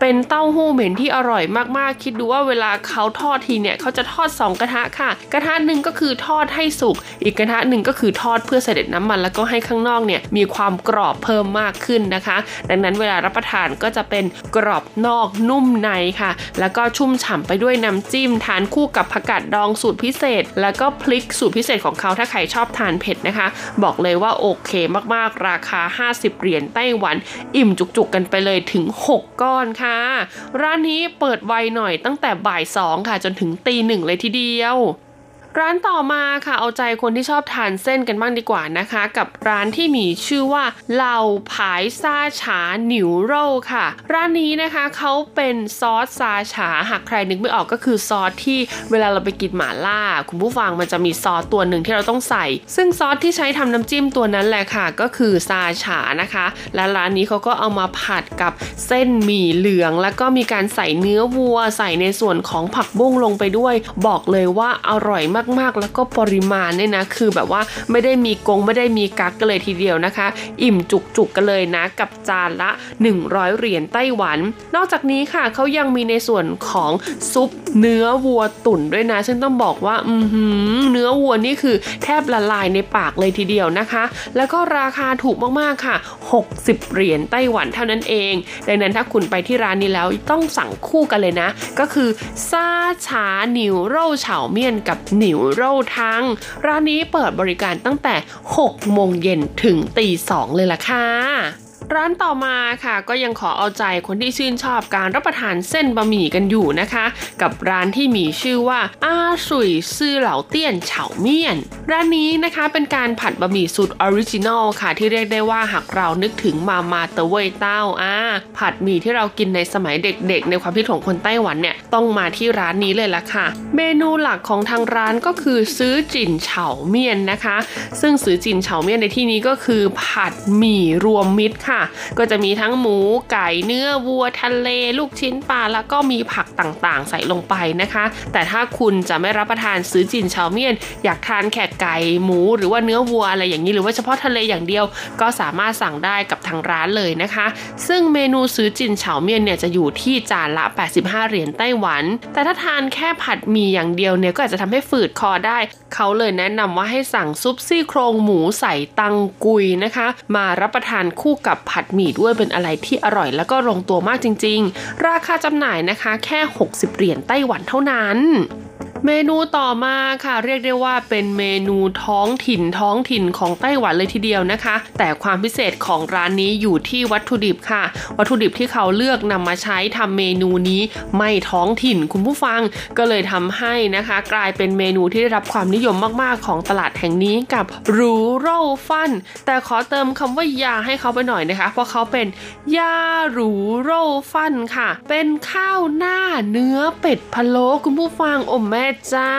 เป็นเต้าหู้เหม็นที่อร่อยมากๆ คิดดูว่าเวลาเขาทอดทีเนี่ยเขาจะทอด 2 กระทะค่ะ กระทะหนึ่งก็คือทอดให้สุกอีกกระทะหนึ่งก็คือทอดเพื่อเสด็จน้ำมันแล้วก็ให้ข้างนอกเนี่ยมีความกรอบเพิ่มมากขึ้นนะคะ ดังนั้นเวลารับประทานก็จะเป็นกรอบนอกนุ่มในค่ะแล้วก็ชุ่มฉ่ำไปด้วยน้ำจิ้ม ทานคู่กับผักกาดดองสูตรพิเศษ แล้วก็พริกสูตรพิเศษของเขาถ้าใครชอบทานเผ็ดนะคะ บอกเลยว่าโอเคมากๆ ราคา 50 เหรียญไต้หวัน อิ่มจุกๆกันไปเลยถึง 6 ก้อนค่ะ ร้านนี้เปิดไวหน่อยตั้งแต่บ่าย 2 ค่ะจนถึงตีหนึ่งเลยทีเดียว ร้านต่อมาค่ะเอาใจคนที่ชอบทานเส้นกันบ้างดีกว่านะคะ กับร้านที่มีชื่อว่าเหล่าผายซาฉาหนิวโร่ค่ะ ร้านนี้นะคะเขาเป็นซอสซาฉาหากใครนึกไม่ออกก็คือซอสที่เวลาเราไปกินหมาล่า คุณผู้ฟังมันจะมีซอสตัวหนึ่งที่เราต้องใส่ ซึ่งซอสที่ใช้ทำน้ำจิ้มตัวนั้นแหละค่ะ ก็คือซาฉานะคะ และร้านนี้เขาก็เอามาผัดกับเส้นหมี่เหลือง แล้วก็มีการใส่เนื้อวัว ใส่ในส่วนของผักบุ้งลงไปด้วย บอกเลยว่าอร่อยมากๆ แล้วก็ปริมาณเนี่ยนะ คือแบบว่าไม่ได้มีกงไม่ได้มีกักกันเลยทีเดียวนะคะ อิ่มจุกๆกันเลยนะ กับจานละ 100 เหรียญไต้หวัน นอกจากนี้ค่ะเขายังมีในส่วนของซุปเนื้อวัวตุ๋นด้วยนะ ซึ่งต้องบอกว่าอืเนื้อวัวนี่คือแทบละลายในปากเลยทีเดียวนะคะ แล้วก็ราคาถูกมากๆค่ะ 60 เหรียญไต้หวันเท่านั้นเอง ดังนั้นถ้าคุณไปที่ร้านนี้แล้วต้องสั่งคู่กันเลยนะ ก็คือซาฉาหนิวโร่เฉาเมี่ยนกับหนิิวโร่ทัง ร้านนี้เปิดบริการตั้งแต่ 6 โมงเย็นถึงตี 2 เลยล่ะค่ะ ร้านต่อมาค่ะก็ยังขอเอาใจคนที่ชื่นชอบการรับประทานเส้นบะหมี่กันอยู่นะคะ กับร้านที่มีชื่อว่าอาสุยซื่อ老店炒麵 ร้านนี้นะคะเป็นการผัดบะหมี่สูตร original ค่ะ ที่เรียกได้ว่าหากเรานึกถึง媽媽的味道อ่าผัดหมี่ที่เรากินในสมัยเด็กๆ ในความคิดของคนไต้หวันเนี่ยต้องมาที่ร้านนี้เลยละค่ะ เมนูหลักของทางร้านก็คือ什錦炒麵นะคะ ซึ่งซื้อจินเฉาเมี่ยนในที่นี้ก็คือผัดหมี่รวมมิตรค่ะก็จะมีทั้งหมูไก่เนื้อวัวทะเล ลูกชิ้นปลาแล้วก็มีผักต่างๆ ใส่ลงไปนะคะ แต่ถ้าคุณจะไม่รับประทานซื้อจินเฉาเมียน อยากทานแค่ไก่หมูหรือว่าเนื้อวัวอะไรอย่างนี้หรือว่าเฉพาะทะเลอย่างเดียว ก็สามารถสั่งได้กับทางร้านเลยนะคะ ซึ่งเมนูซื้อจินเฉาเมียนเนี่ยจะอยู่ที่จานละ 85 เหรียญไต้หวัน แต่ถ้าทานแค่ผัดหมี่อย่างเดียวเนี่ยก็อาจจะทำให้ฝืดคอได้ เขาเลยแนะนำว่าให้สั่งซุปซี่โครงหมูใส่ตังกุยนะคะ มารับประทานคู่กับผัดหมี่ด้วยเป็นอะไรที่อร่อยแล้วก็ลงตัวมากจริง ๆ ราคาจำหน่ายนะคะแค่ 60 เหรียญไต้หวันเท่านั้น เมนูต่อมาค่ะ เรียกได้ว่าเป็นเมนูท้องถิ่นท้องถิ่นของไต้หวันเลยทีเดียวนะคะ แต่ความพิเศษของร้านนี้อยู่ที่วัตถุดิบค่ะ วัตถุดิบที่เขาเลือกนำมาใช้ทำเมนูนี้ไม่ท้องถิ่นคุณผู้ฟังก็เลยทำให้นะคะ กลายเป็นเมนูที่ได้รับความนิยมมากๆของตลาดแห่งนี้กับรูโรฟัน แต่ขอเติมคำว่ายาให้เขาไปหน่อยนะคะ เพราะเขาเป็นยารูโรฟันค่ะ เป็นข้าวหน้าเนื้อเป็ดพะโล้คุณผู้ฟังอ้แม่เจ้า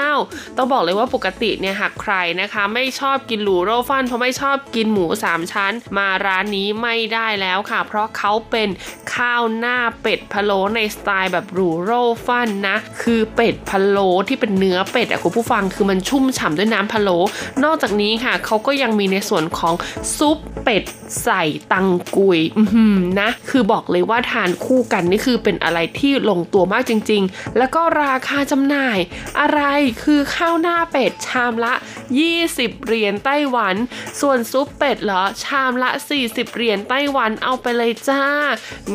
ต้องบอกเลยว่าปกติเนี่ยหากใครนะคะไม่ชอบกินหรูโรฟันเพราะไม่ชอบกินหมูสามชั้น มาร้านนี้ไม่ได้แล้วค่ะ เพราะเขาเป็นข้าวหน้าเป็ดพะโล้ในสไตล์แบบหรูโรฟันนะ คือเป็ดพะโล้ที่เป็นเนื้อเป็ดอะคุณผู้ฟังคือมันชุ่มฉ่ำด้วยน้ำพะโล้นอกจากนี้ค่ะเขาก็ยังมีในส่วนของซุปเป็ดใส่ตังกุยอือหือนะคือบอกเลยว่าทานคู่กันนี่คือเป็นอะไรที่ลงตัวมากจริง ๆ แล้วก็ราคาจำหน่ายอะไรคือข้าวหน้าเป็ดชามละ 20 เหรียญไต้หวัน ส่วนซุปเป็ดเหรอชามละ 40 เหรียญไต้หวันเอาไปเลยจ้า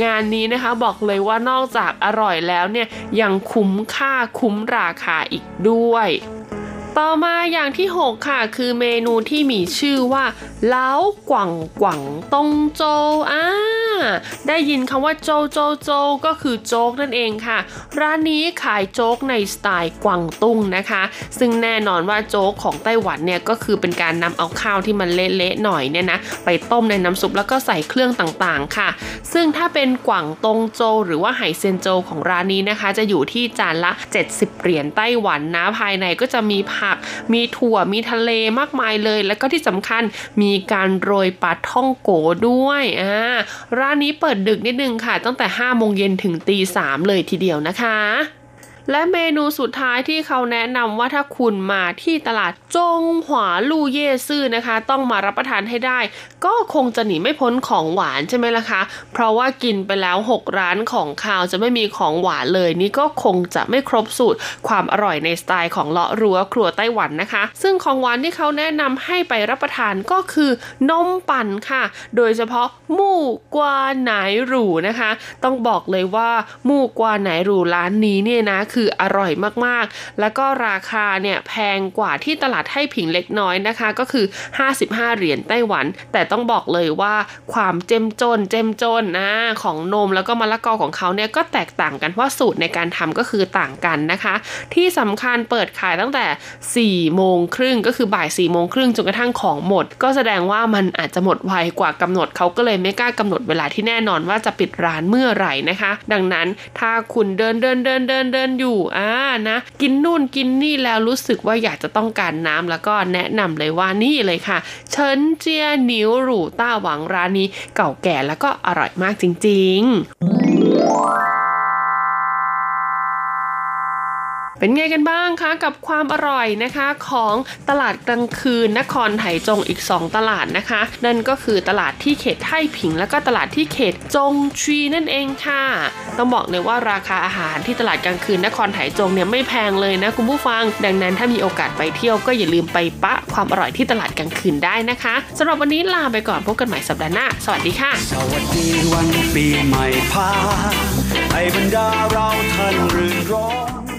งานนี้นะคะบอกเลยว่านอกจากอร่อยแล้วเนี่ยยังคุ้มค่าคุ้มราคาอีกด้วย ต่อมาอย่างที่ 6 ค่ะ คือเมนูที่มีชื่อว่าเล้ากว่างกว่างตงโจอ่าได้ยินคำว่าโจโจโจก็คือโจ๊กนั่นเองค่ะ ร้านนี้ขายโจ๊กในสไตล์กวางตุ้งนะคะ ซึ่งแน่นอนว่าโจ๊กของไต้หวันเนี่ยก็คือเป็นการนำเอาข้าวที่มันเละๆหน่อยเนี่ยนะไปต้มในน้ำซุปแล้วก็ใส่เครื่องต่างๆค่ะ ซึ่งถ้าเป็นกว่างตงโจ หรือว่าไหเซนโจของร้านนี้นะคะ จะอยู่ที่จานละ 70 เหรียญไต้หวันนะภายในก็จะมีผัก มีถั่วมีทะเลมากมายเลย แล้วก็ที่สำคัญมีการโรยปลาท่องโกด้วยอ่าร้านนี้เปิดดึกนิดนึงค่ะ ตั้งแต่5โมงเย็นถึงตี3เลยทีเดียวนะคะ และเมนูสุดท้ายที่เขาแนะนำว่าถ้าคุณมาที่ตลาดจงหวาลู่เย่ซื่อนะคะ ต้องมารับประทานให้ได้ ก็คงจะหนีไม่พ้นของหวานใช่ไหมล่ะคะ เพราะว่ากินไปแล้ว 6 ร้านของข้าวจะไม่มีของหวานเลย นี่ก็คงจะไม่ครบสูตรความอร่อยในสไตล์ของเลาะรั้วครัวไต้หวันนะคะ ซึ่งของหวานที่เขาแนะนำให้ไปรับประทานก็คือนมปั่นค่ะ โดยเฉพาะหมู่กวาไหนหรูนะคะ ต้องบอกเลยว่าหมู่กวาไหนหรูร้านนี้เนี่ยนะคืออร่อยมากๆ แล้วก็ราคาเนี่ยแพงกว่าที่ตลาดให้ผิงเล็กน้อยนะคะ ก็คือ 55 เหรียญไต้หวัน แต่ต้องบอกเลยว่าความเจ้มจนเจ้มจนนะของนมแล้วก็มะละกอของเขาเนี่ยก็แตกต่างกันเพราะสูตรในการทำก็คือต่างกันนะคะ ที่สำคัญเปิดขายตั้งแต่ 4 โมงครึ่งก็คือบ่าย 4 โมงครึ่งจนกระทั่งของหมด ก็แสดงว่ามันอาจจะหมดไวกว่ากำหนดเขาก็เลยไม่กล้ากำหนดเวลาที่แน่นอนว่าจะปิดร้านเมื่อไหร่นะคะ ดังนั้นถ้าคุณเดินเดินเดินเดินเดินอยู่อ่านะกินนู่นกินนี่แล้วรู้สึกว่าอยากจะต้องการน้ำแล้วก็แนะนำเลยว่านี่เลยค่ะเฉินเจียหนิวหรูต้าหวังร้านนี้เก่าแก่แล้วก็อร่อยมากจริง ๆ เป็นไงกันบ้างคะกับความอร่อยนะคะของตลาดกลางคืนนครไถจงอีก 2 ตลาดนะคะ นั่นก็คือตลาดที่เขตไท่ผิง แล้วก็ตลาดที่เขตจงชีนั่นเองค่ะ ต้องบอกเลยว่าราคาอาหารที่ตลาดกลางคืนนครไถจงเนี่ยไม่แพงเลยนะคุณผู้ฟัง ดังนั้นถ้ามีโอกาสไปเที่ยวก็อย่าลืมไปปะความอร่อยที่ตลาดกลางคืนได้นะคะสำหรับวันนี้ลาไปก่อนพบกันใหม่สัปดาห์หน้าสวัสดีค่ะสวัสดีวันปีใหม่พาให้บรรดาเราท่านรื่นรม